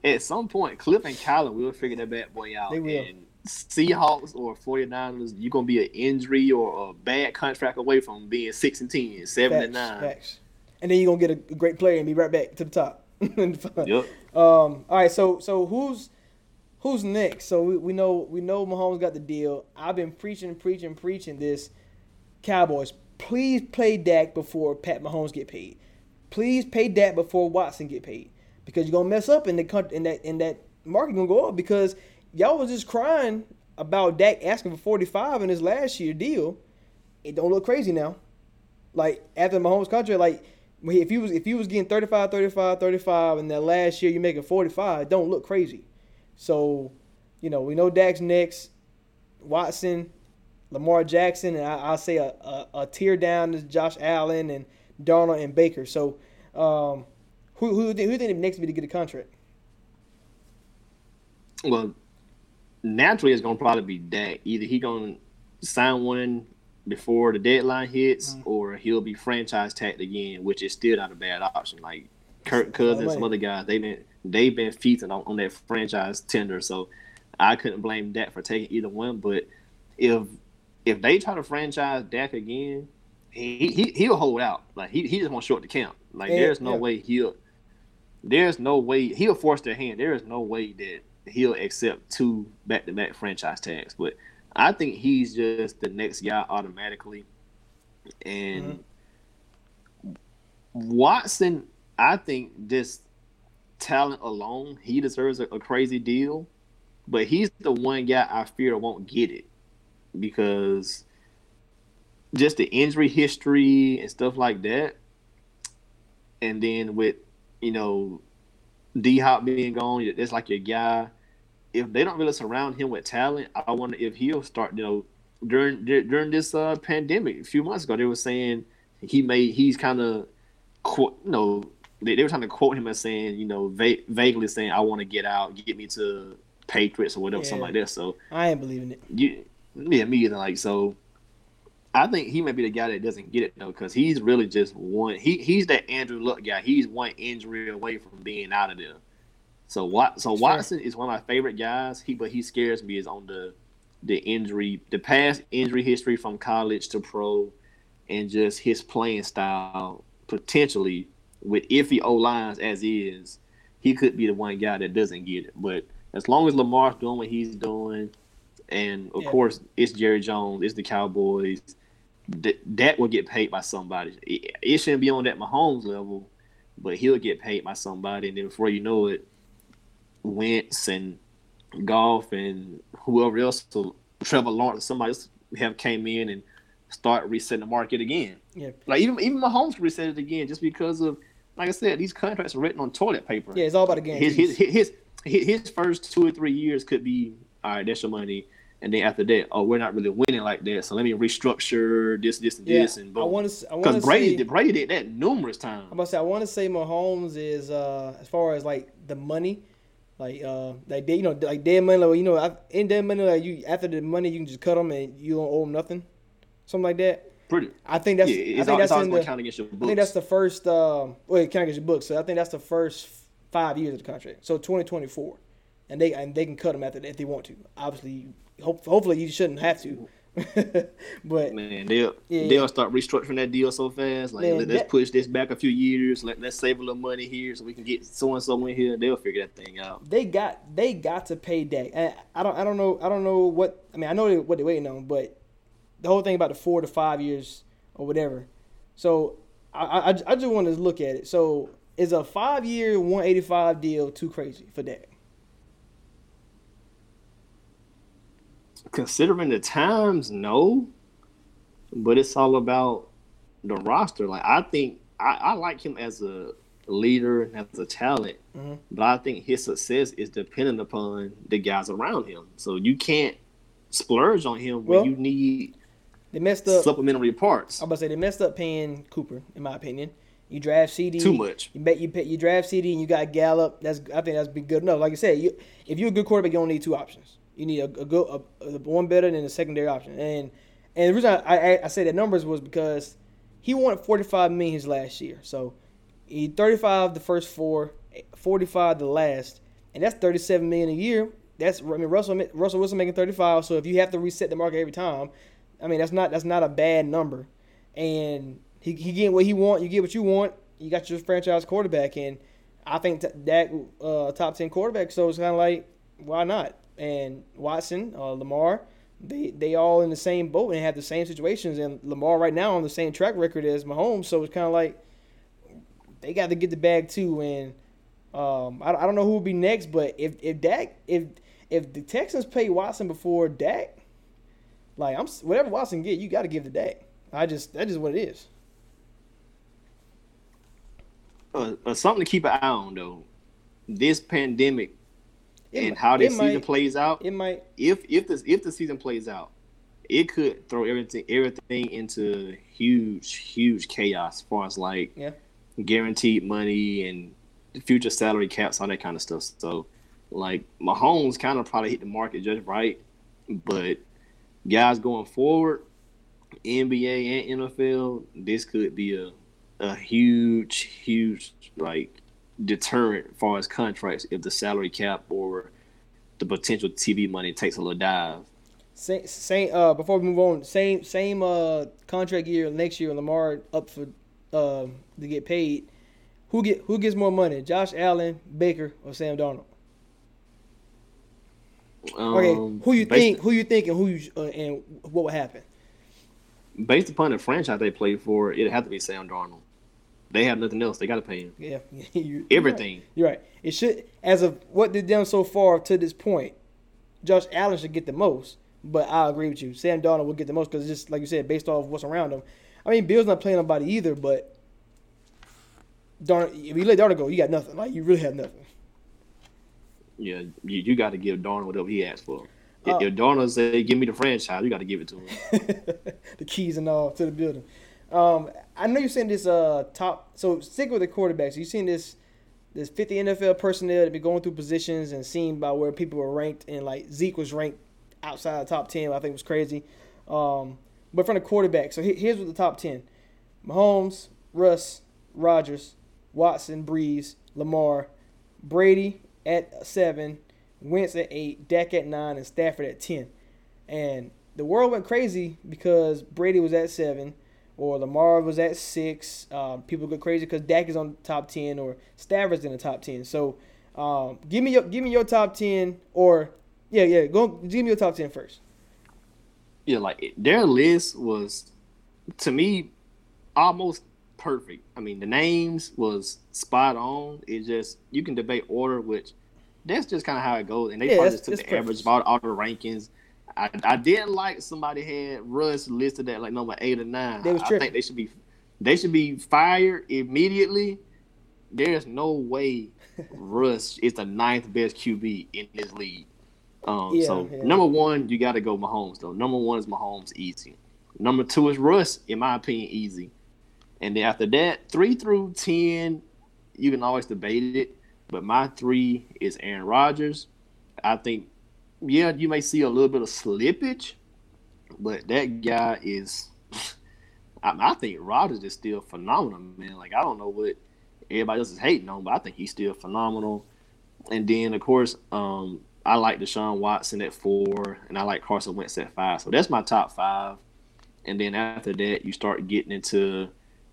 at some point, Cliff and Kyler will figure that bad boy out. They will. And Seahawks or 49ers, you're gonna be an injury or a bad contract away from being six and 10, seven and nine. facts. And then you're gonna get a great player and be right back to the top. Yep. Um. All right. So so who's who's next? So we, we know we know Mahomes got the deal. I've been preaching, preaching, preaching this. Cowboys, please play Dak before Pat Mahomes get paid. Please pay Dak before Watson get paid because you're gonna mess up in the country and that and that market gonna go up because y'all was just crying about Dak asking for 45 in his last year deal. It don't look crazy now. Like after Mahomes contract, like if he was if he was getting 35, 35, 35, and that last year you making 45, it don't look crazy. So, you know, we know Dak's next. Watson, Lamar Jackson, and I, I'll say a, a, a tier down is Josh Allen and Darnold and Baker. So, um, who who who think next be to get a contract? Well, naturally, it's gonna probably be Dak. Either he gonna sign one before the deadline hits, Mm. or he'll be franchise tagged again, which is still not a bad option. Like Kirk Cousins, some other guys, they've been they've been feasting on, on that franchise tender. So I couldn't blame Dak for taking either one. But if if they try to franchise Dak again, he, he he'll hold out. Like he he just won't short the count. Like Yeah, there's no yeah. way he'll there's no way he'll force their hand. There is no way that he'll accept two back to back franchise tags. But I think he's just the next guy automatically. And mm-hmm. Watson, I think just talent alone, he deserves a, a crazy deal. But he's the one guy I fear won't get it because just the injury history and stuff like that. And then with, you know, D Hop being gone, it's like your guy. If they don't really surround him with talent, I wonder if he'll start. You know, during during this uh, pandemic a few months ago, they were saying he made he's kind of, you know, they, they were trying to quote him as saying, you know, va- vaguely saying, "I want to get out, get me to Patriots or whatever, something like that." So I ain't believing it. you, yeah, me either. Like so, I think he may be the guy that doesn't get it though, because he's really just one. He he's that Andrew Luck guy. He's one injury away from being out of there. So what? So Sure. Watson is one of my favorite guys. He but he scares me is on the the injury, the past injury history from college to pro, and just his playing style potentially with iffy O lines as is, he could be the one guy that doesn't get it. But as long as Lamar's doing what he's doing, and of Yeah. course it's Jerry Jones, it's the Cowboys, that that will get paid by somebody. It, it shouldn't be on that Mahomes level, but he'll get paid by somebody, and then before you know it, Wentz and Goff and whoever else, so Trevor Lawrence, somebody else have came in and start resetting the market again. Yeah. Like even even Mahomes reset it again just because of like I said, these contracts are written on toilet paper. Yeah, it's all about the game. his, his his his his first two or three years could be all right. That's your money, and then after that, oh, we're not really winning like that. So let me restructure this, this, and Yeah, this, and I want to. Because Brady say, Brady did that numerous times. I'm about to say I want to say Mahomes is uh as far as like the money, like uh like they, you know like dead money like you know in dead money like you after the money you can just cut them and you don't owe them nothing, something like that. Pretty. I think that's yeah, I think that's in the count against your I think that's the first um wait can I get your book so I think that's the first five years of the contract. So 2024 and they and they can cut them after if they want to. Obviously hope, hopefully you shouldn't have to but Man, they'll Yeah. they'll start restructuring that deal so fast. Like Man, let, us that- push this back a few years. Let, let's save a little money here so we can get so and so in here. They'll figure that thing out. they got they got to pay Dak. And I don't I don't know I don't know what I mean I know what they're waiting on, but the whole thing about the four to five years or whatever. So I I, I just want to look at it. So is a five year one eighty five deal too crazy for Dak? Considering the times, no. But it's all about the roster. Like I think I, I like him as a leader and as a talent, Mhm. but I think his success is dependent upon the guys around him. So you can't splurge on him when you need They messed up. supplementary parts. I'm about to say they messed up paying Cooper, in my opinion. You draft CeeDee Too much. You bet you you draft CeeDee and you got Gallup. That's I think that's be good enough. Like I said, you if you're a good quarterback, you don't need two options. You need a, a good a, a, one better than a secondary option. And and the reason I, I I say that numbers was because he wanted 45 million his last year. So he 35 the first four, 45 the last, and that's 37 million a year. That's I mean Russell Russell Wilson making 35. So if you have to reset the market every time, I mean that's not that's not a bad number. And he he get what he want. You get what you want. You got your franchise quarterback, and I think that uh, top 10 quarterback. So it's kind of like why not? And Watson, uh, Lamar, they they all in the same boat and have the same situations. And Lamar right now on the same track record as Mahomes. So it's kind of like they got to get the bag too. And um, I, I don't know who will be next, but if if Dak if if the Texans pay Watson before Dak, like I'm whatever Watson get, you got to give the Dak. I just that's just what it is. uh, uh, something to keep an eye on though. This pandemic It and how this season might- plays out. It might if if this if the season plays out, it could throw everything everything into huge huge chaos as far as like Yeah. guaranteed money and future salary caps, all that kind of stuff. So like Mahomes kind of probably hit the market just right, but guys going forward, NBA and NFL, this could be a a huge huge like deterrent as far as contracts if the salary cap or the potential TV money takes a little dive. same same. Uh, before we move on, same same uh contract year next year. Lamar up for uh to get paid. Who get who gets more money? Josh Allen, Baker, or Sam Darnold? Okay, Um, who you think? Who you think, and who you uh, and what would happen? Based upon the franchise they played for, it'd have to be Sam Darnold. They have nothing else. They got to pay him Yeah, you- you're right. everything. You're right. It should, as of what they've done so far to this point, Josh Allen should get the most. But I agree with you. Sam Darnold will get the most because just like you said, based off what's around him. I mean, Bill's not playing nobody either, but Darnold, if you let Darnold go, you got nothing. Like you really have nothing. Yeah, you, you got to give Darnold whatever he asks for. If, Uh, if Darnold say, "Give me the franchise," you got to give it to him. the keys and all to the building. Um, I know you're seeing this uh top. So stick with the quarterbacks. You've seen this this 50 NFL personnel that be going through positions and seeing by where people were ranked, and like Zeke was ranked outside the top 10. I think was crazy. Um, but from the quarterback, so he- here's what the top 10: Mahomes, Russ, Rodgers, Watson, Brees, Lamar, Brady at seven, Wentz at eight, Dak at nine, and Stafford at ten. And the world went crazy because Brady was at seven, or Lamar was at six. Um, people go crazy because Dak is on top ten or Stafford's in the top ten. So um, give me your give me your top ten or yeah yeah go give me your top ten first. Yeah, like their list was to me almost perfect. I mean, the names was spot on. It just you can debate order, which that's just kind of how it goes. And they Yeah, probably just took the average of all, all the rankings. I, I didn't like somebody had Russ listed at like number eight or nine. They was I think they should be they should be fired immediately. There's no way Russ is the ninth best QB in this league. Um, Yeah, so yeah. number one, you got to go Mahomes though. Number one is Mahomes, easy. Number two is Russ, in my opinion, easy. And then after that, three through ten, you can always debate it. But my three is Aaron Rodgers. I think, yeah, you may see a little bit of slippage, but that guy is. I, I think Rodgers is still phenomenal, man. Like I don't know what everybody else is hating on, but I think he's still phenomenal. And then of course, um, I like Deshaun Watson at four, and I like Carson Wentz at five. So that's my top five. And then after that, you start getting into,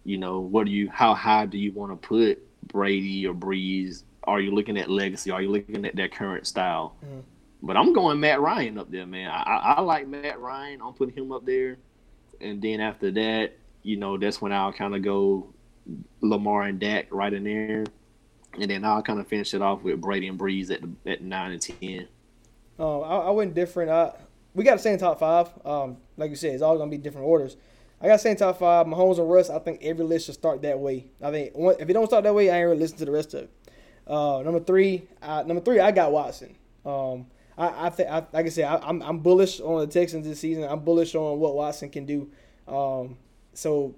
you know, what do you, how high do you want to put Brady or Brees? Are you looking at legacy? Are you looking at their current style? But I'm going Matt Ryan up there, man. I, I, I like Matt Ryan. I'm putting him up there. And then after that, you know, that's when I'll kind of go Lamar and Dak right in there. And then I'll kind of finish it off with Brady and Brees at the, at nine and ten. Um, I, I went different. I, we got the same top five. Um, like you said, it's all gonna be different orders. I got same top five. Mahomes and Russ. I think every list should start that way. I think one- if it don't start that way, I ain't really listen to the rest of it. Uh, number three, uh, number three, I got Watson. Um, I, I think, I, like I said, I, I'm I'm bullish on the Texans this season. I'm bullish on what Watson can do. Um, so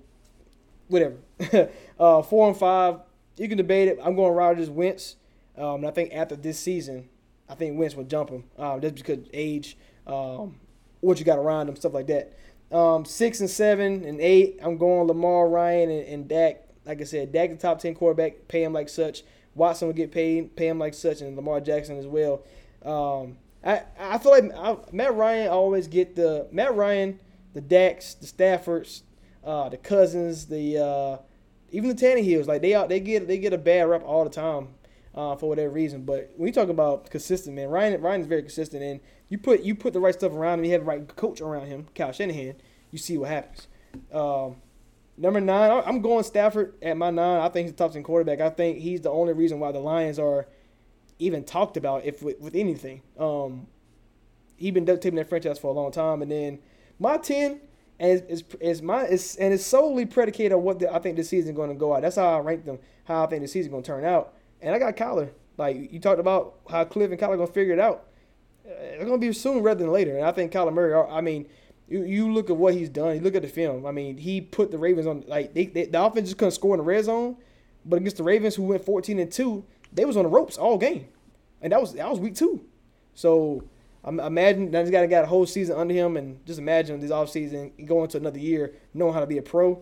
whatever. uh, four and five, you can debate it. I'm going Rodgers, Wentz. Um, and I think after this season, I think Wentz will jump him. Um, just because age, um, what you got around him, stuff like that. Um, six and seven and eight, I'm going Lamar, Ryan, and, and Dak. Like I said, Dak the top ten quarterback, pay him like such. Watson will get paid, pay him like such, and Lamar Jackson as well. Um, I I feel like I, Matt Ryan always get the Matt Ryan, the Daks, the Staffords, uh, the Cousins, the uh, even the Tannehills. Like they out they get they get a bad rep all the time uh, for whatever reason. But when you talk about consistent, man, Ryan Ryan is very consistent, and you put you put the right stuff around him, you have the right coach around him, Kyle Shanahan, you see what happens. Um, number nine, I'm going Stafford at my nine. I think he's the top ten quarterback. I think he's the only reason why the Lions are even talked about if with, with anything. Um, he been duct taping that franchise for a long time, and then my ten is is, is my is and it's solely predicated on what the, I think the season going to go out. That's how I rank them. How I think the season going to turn out. And I got Kyler. Like you talked about how Cliff and Kyler going to figure it out. It's going to be soon rather than later. And I think Kyler Murray. I mean. You, you look at what he's done. You look at the film. I mean, he put the Ravens on like they, they the offense just couldn't score in the red zone, but against the Ravens who went fourteen and two, they was on the ropes all game, and that was that was week two. So I'm imagine that he's got got a whole season under him, and just imagine this offseason going to another year knowing how to be a pro.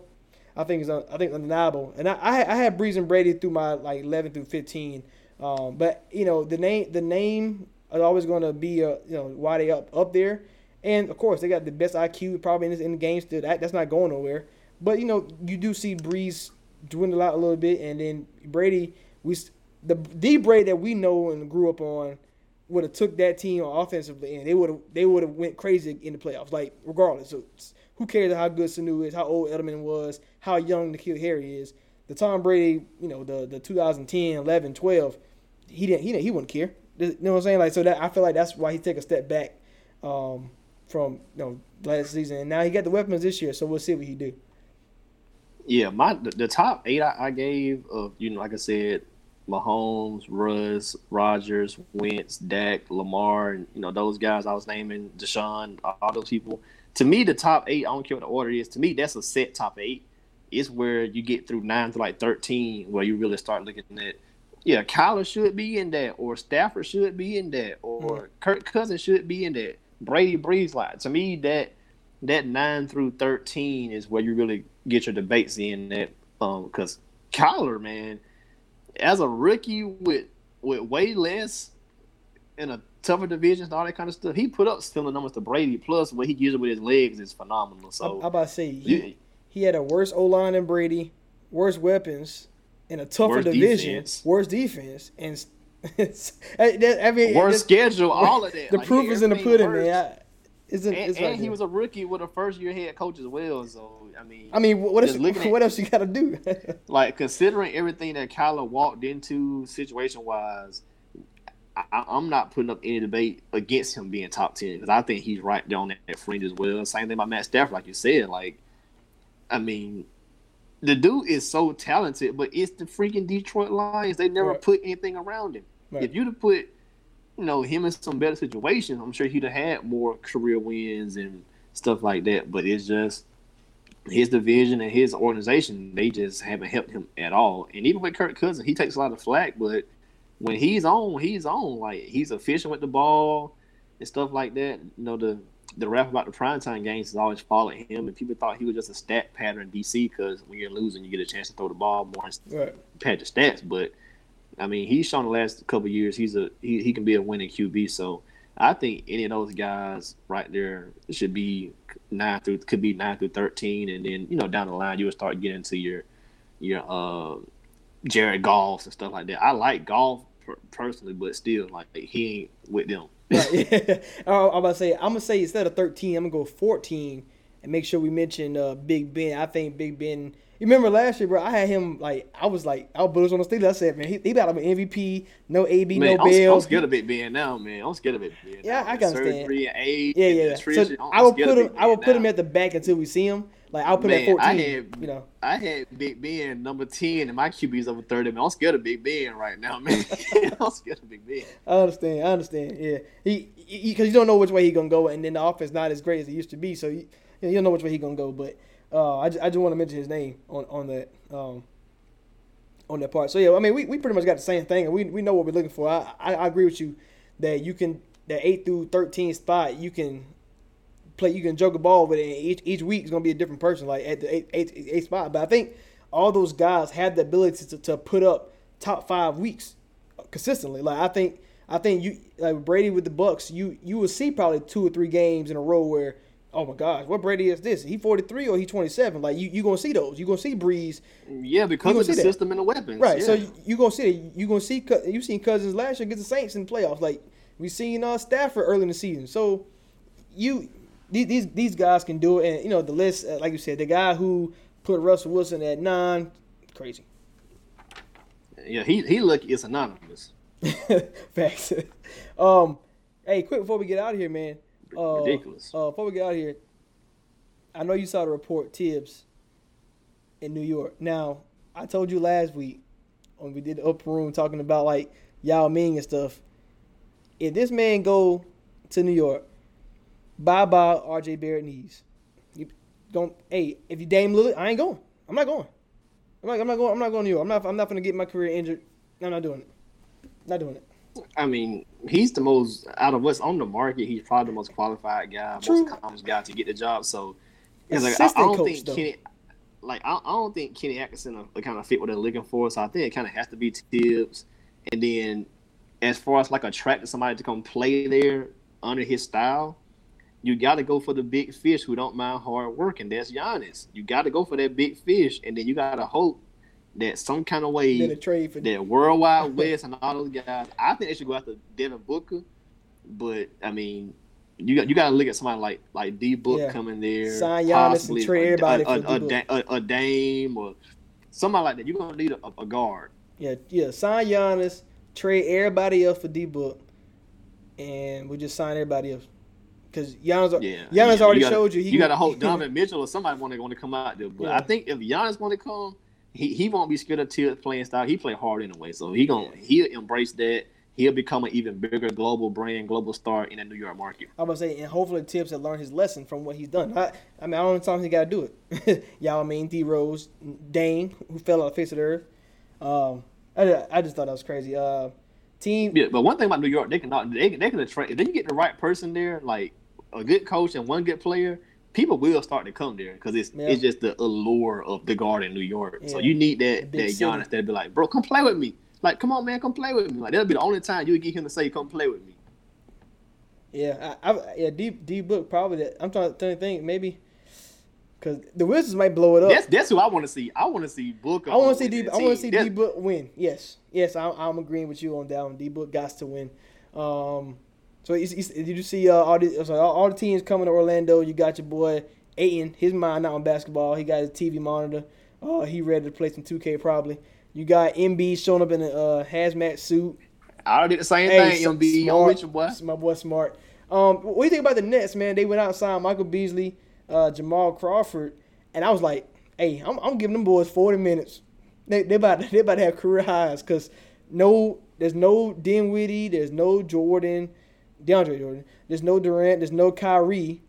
I think it's I think undeniable, and I I, I had Brees and Brady through my like 11 through 15, um, but you know the name the name is always going to be a, you know why they up up there, and of course they got the best IQ probably in, this, in the game still. That that's not going nowhere, but you know you do see Brees dwindle out a little bit, and then Brady we the D Brady that we know and grew up on would have took that team offensively and they would have they would have went crazy in the playoffs. Like regardless, so who cares how good Sanu is, how old Edelman was, how young N'Keal Harry is. The Tom Brady, you know, the the 2010, 11, 12, he didn't he didn't he wouldn't care. You know what I'm saying? Like so that I feel like that's why he take a step back um, from you know last season. And now he got the weapons this year, so we'll see what he do. Yeah, my the, the top eight I, I gave of you know, like I said, Mahomes, Russ, Rodgers, Wentz, Dak, Lamar, and you know those guys I was naming, Deshaun, all those people. To me, the top eight, I don't care what the order is. To me, that's a set top eight. It's where you get through nine to like thirteen, where you really start looking at, yeah, Kyler should be in that, or Stafford should be in that, or hmm. Kirk Cousins should be in that. Brady Brees, like to me, that that nine through thirteen is where you really get your debates in. That because um, Kyler, man, as a rookie with with way less in a tougher division and all that kind of stuff, he put up similar numbers to Brady. Plus, what he gives with his legs is phenomenal. So I about to say he, you- he had a worse O line than Brady, worse weapons, and a tougher division, defense. worse defense, and I I mean, worse schedule, all of that. The Like, proof is in the pudding, man. I, it's in, And, it's and he was a rookie with a first year head coach as well. So I mean, I mean, what else? just What else you got to do? like considering everything that Kyler walked into situation wise, I, I'm not putting up any debate against him being top ten because I think he's right there on that, that fringe as well. Same thing about Matt Stafford, like you said. Like, I mean, the dude is so talented, but it's the freaking Detroit Lions. They never Right. put anything around him. Right. If you'd have put, you know, him in some better situations, I'm sure he'd have had more career wins and stuff like that. But it's just his division and his organization, they just haven't helped him at all. And even with Kirk Cousins, he takes a lot of flack, but when he's on, he's on. Like he's efficient with the ball and stuff like that. You know, the the rap about the primetime games has always followed him, and people thought he was just a stat pattern in DC because when you're losing, you get a chance to throw the ball more and right. pad your stats. But I mean, he's shown the last couple years he's a he, he can be a winning QB. So I think any of those guys right there should be nine through could be nine through thirteen, and then you know down the line you would start getting to your your uh Jared Goffs and stuff like that. I like Goff per- personally, but still like he ain't with them. Right. Oh, I'm to say I'm gonna say instead of 13, I'm gonna go 14 and make sure we mention uh, Big Ben. I think Big Ben. You remember last year, bro? I had him like I was like I was bullish on the Steelers. I said, man, he, he about to be MVP. No AB, Man, no I'm, Bell. I'm scared of Big Ben now, man. I'm scared of Big Ben. Yeah, now. I can understand. Surgery and age, Yeah, yeah. So I'm- I will put him. I will put him at the back until we see him. Like I'll put him Man, at 14. I had- you know. I had Big Ben number ten, and my QB's over thirty. Man, I'm scared of Big Ben right now, man. I'm scared of Big Ben. I understand. I understand. Yeah, he because you don't know which way he gonna go, and then the offense not as great as it used to be. So you, you don't know which way he gonna go. But uh, I, just, I just want to mention his name on on that um, on that part. So yeah, I mean we, we pretty much got the same thing, and we, we know what we're looking for. I, I, I agree with you that you can that eight through thirteen spot you can play you can joke a ball with it. Each each week is gonna be a different person, like at the eight, eight, eight spot. But I think all those guys have the ability to, to put up top five weeks consistently. Like I think I think you like Brady with the Bucs, you you will see probably two or three games in a row where oh my gosh, what Brady is this? He forty three or he twenty seven? Like you you gonna see those? You gonna see Brees, Yeah, because of the see system and the weapons. right? Yeah. So you, you gonna see that? You gonna see Cou- you seen Cousins last year get the Saints in the playoffs. Like we seen uh, Stafford early in the season. So you these these, guys can do it, and you know the list, uh, like you said, the guy who put Russell Wilson at nine, crazy. yeah, he he lucky it's anonymous. Facts. um, hey, quick before we get out of here, man. Uh, Ridiculous. Uh, before we get out of here, I know you saw the report Thibs in New York. Now, I told you last week when we did the upper room talking about like Yao Ming and stuff. If this man go to New York, bye bye RJ Barrett knees. You don't. Hey, if you Dame Lillard, I ain't going. I'm not going. I'm not, I'm not going. I'm not going to New York. I'm not. I'm not going to get my career injured. I'm not doing it. Not doing it. I mean, he's the most out of what's on the market. He's probably the most qualified guy, True. most accomplished guy to get the job. So, like, I, I don't coach, think though. Kenny, like I, I don't think Kenny Atkinson will, will kind of fit what they're looking for. So I think it kind of has to be Thibs. And then, as far as like attracting somebody to come play there under his style, you got to go for the big fish who don't mind hard work, and that's Giannis. You got to go for that big fish, and then you got to hope that some kind of way a trade for that Worldwide West and all those guys. I think they should go after Devin Booker, but I mean, you got you got to look at somebody like like D Book Yeah. coming there, Sign Giannis and trade everybody a, for a, a, D-Book. a, a Dame or somebody like that. You're gonna need a, a guard. Yeah, yeah. Sign Giannis, trade everybody else for D Book, and we just sign everybody else. Because Giannis, Yeah, Giannis yeah, already gotta, showed you. He you got to hope Donovan Mitchell or somebody want to want to come out there. But Yeah. I think if Giannis want to come, he, he won't be scared of Thibs playing style. He play hard anyway, so he gonna he'll embrace that. He'll become an even bigger global brand, global star in the New York market. I'm gonna say, and hopefully Thibs has learned his lesson from what he's done. I, I mean, I don't know he got to do it. Y'all I mean D Rose, Dane, who fell on the face of the earth. Um, I, I just thought that was crazy. Uh, team, Yeah, but one thing about New York, they can not they, they can attract. If then you get the right person there, like a good coach and one good player, people will start to come there because it's Yeah. it's just the allure of the Garden, New York. So you need that that city. Giannis that'll be like, bro, come play with me. Like, come on, man, come play with me. Like that'll be the only time you would get him to say, come play with me. yeah, I, I, yeah, D D Book probably. That, I'm trying to think. Maybe because the Wizards might blow it up. That's that's who I want to see. I want to see Booker. I want to see D. I want to see That's- D Book win. Yes, yes, I'm, I'm agreeing with you on that one. D Book got to win. Um, so you, you, did you see uh, all the so all, all the teams coming to Orlando? You got your boy Ayton. His mind not on basketball. He got his TV monitor. Uh, he ready to play some 2K probably. You got MB showing up in a uh, hazmat suit. I did the same Hey, thing. MB, smart. with you, boy. My boy smart. Um, what do you think about the Nets, man? They went out and signed Michael Beasley, uh, Jamal Crawford, and I was like, hey, I'm, I'm giving them boys 40 minutes. They they about they about to have career highs because no, there's no Dinwiddie, there's no Jordan, DeAndre Jordan, there's no Durant, there's no Kyrie.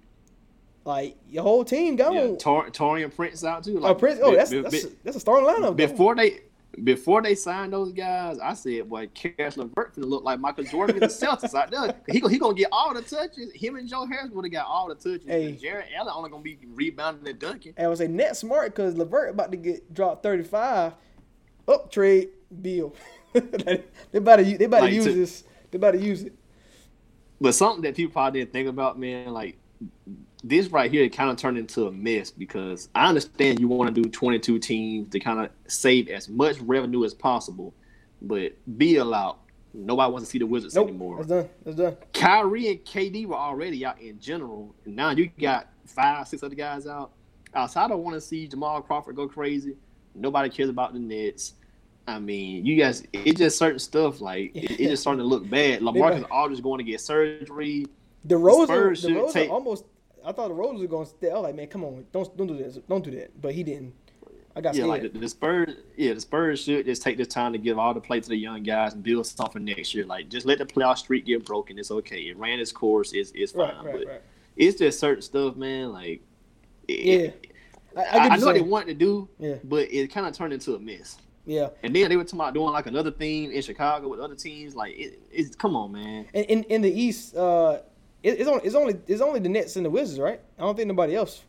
Like your whole team gone. Yeah, Tor- Taurean Prince out too. oh, Like, Prince, oh, that's be- that's, be- that's a starting lineup. though. before they before they signed those guys, I said, boy, Caris LeVert finna look like Michael Jordan in the Celtics out there. He he gonna get all the touches. Him and Joe Harris would have got all the touches. Hey. And Jarrett Allen only gonna be rebounding and dunking. And I would say net smart because Levert about to get dropped 35. Up trade Bill. they about to they about Like, to use to- this. They about to use it. But something that people probably didn't think about, man, like this right here, kind of turned into a mess because I understand you want to do 22 teams to kind of save as much revenue as possible, but be allowed. Nobody wants to see the Wizards Nope. anymore. That's done. That's done. Kyrie and KD were already out in general, and now you got five, six other guys out. Outside, I want to see Jamal Crawford go crazy. Nobody cares about the Nets. I mean, you guys, it's just certain stuff like it, it's just starting to look bad. Lamarcus Aldridge going to get surgery. The Rose, the should Rose take- almost. I thought the Rose was going to stay. I was like, man, come on, don't don't do this, don't do that. But he didn't. I got Yeah, scared. like the, the Spurs. Yeah, the Spurs should just take this time to give all the play to the young guys and build something next year. Like, just let the playoff streak get broken. It's okay. It ran its course. It's it's fine. right, right, but right. it's just certain stuff, man. Like, it- Yeah. I, I, I, I know what they wanted to do, Yeah. but it kind of turned into a mess. Yeah. And then they were talking about doing like another theme in Chicago with other teams. Like, it, it's come on, man. And in, in the East, uh, it, it's only it's only it's only the Nets and the Wizards, right? I don't think nobody else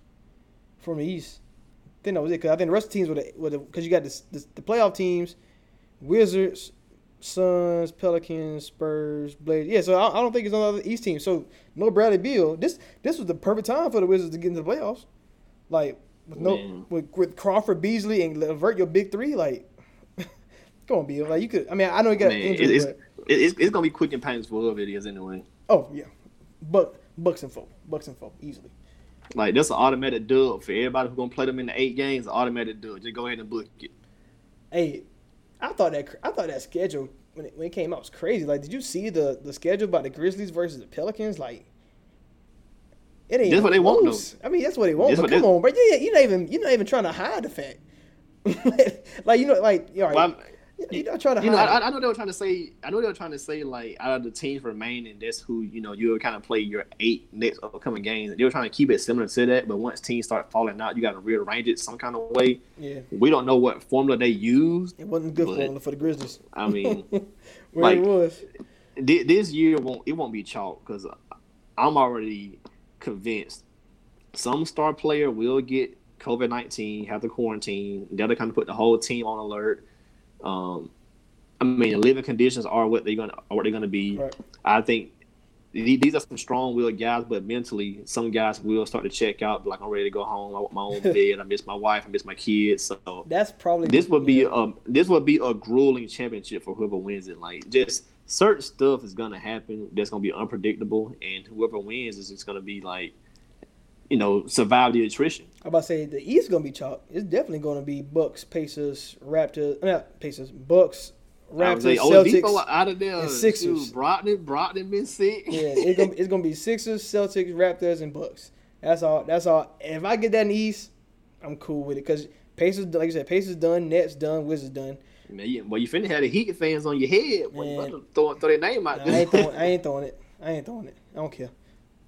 from the East. I think that was it. Cause I think the rest of the teams were the because you got this, this, the playoff teams, Wizards, Suns, Pelicans, Spurs, Blazers. Yeah, so I, I don't think it's on the other East team. So no Bradley Beal. This this was the perfect time for the Wizards to get into the playoffs. Like with no Man. with, with Crawford, Beasley, and Levert, your big three. Like, come on, Beal. Like you could. I mean, I know you got Man, injured, it's, but it, it's it's gonna be quick and painful whoever it is anyway. oh yeah, Buck Bucks and four, Bucks and four, easily. Like that's an automatic dub for everybody who's gonna play them in the eight games. Automatic dub. Just go ahead and book it. Hey, I thought that I thought that schedule when it, when it came out was crazy. Like, did you see the the schedule about the Grizzlies versus the Pelicans? Like, it ain't. That's what they want, close. I mean, that's what they want. That's But what come on, bro. Yeah, you're not even you're not even trying to hide the fact. like you know, like you know, Well, You're not trying to You know. I, I know they were trying to say. I know they were trying to say like out of the teams remaining, that's who you know you'll kind of play your eight next upcoming games. They were trying to keep it similar to that, but once teams start falling out, you got to rearrange it some kind of way. yeah, We don't know what formula they used. it wasn't good formula for the Grizzlies. I mean, Where like- it was. thi- this year won't it won't be chalk because I'm already convinced some star player will get COVID nineteen, have to quarantine. That'll kind of put the whole team on alert. Um, I mean, the living conditions are what they're gonna are what they're gonna be. Right. I think th- these are some strong-willed guys, but mentally, some guys will start to check out. Like I'm ready to go home. I want my own bed. I miss my wife. I miss my kids. So That's probably this would be yeah. um this would be a grueling championship for whoever wins it. Like just certain stuff is gonna happen that's gonna be unpredictable, and whoever wins is just gonna be like, you know, survive the attrition. I'm about to say the East gonna be chalk. It's definitely gonna be Bucks, Pacers, Raptors, uh, not Pacers, Bucks, Raptors, say Celtics. Oladipo out of there. and Sixers. Shoot, Brogdon, Brogdon been sick. Yeah, it's gonna it's gonna be Sixers, Celtics, Raptors, and Bucks. That's all. That's all. If I get that in the East, I'm cool with it because Pacers, like you said, Pacers done, Nets done, Wizards done. Man, you, well, you finna have the Heat fans on your head when you Man. about to throw, throw their name out Nah, I ain't throwing. I ain't throwing it. I ain't throwing it. I don't care.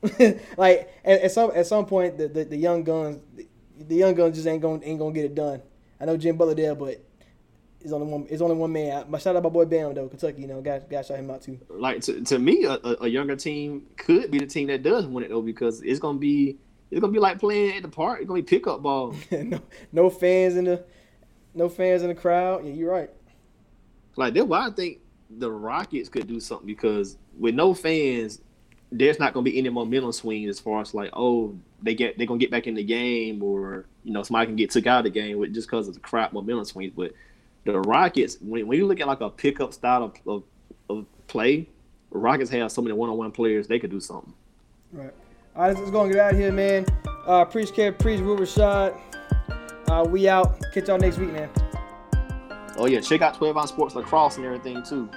like at, at some at some point, the, the, the young guns, the, the young guns just ain't gonna ain't gonna get it done. I know Jim Butler there, but it's only one. It's only one man. My shout out my boy Bam though, Kentucky. You know, got got shout him out too. like to, to me, a, a a younger team could be the team that does win it though, because it's gonna be it's gonna be like playing at the park. It's gonna be pickup ball. no no fans in the no fans in the crowd. Yeah, you're right. Like that's why I think the Rockets could do something because with no fans, there's not going to be any momentum swings as far as like, oh, they get they're going to get back in the game, or you know, somebody can get took out of the game with just because of the crap momentum swings. But the Rockets, when, when you look at like a pickup style of, of, of play, Rockets have so many one-on-one players they could do something. Right. All right, let's go and get out of here, man. Uh, preach, care, preach, Will Rashad. Uh, we out. Catch y'all next week, man. Oh yeah, check out Twelve Ounce Sports Lacrosse and everything too.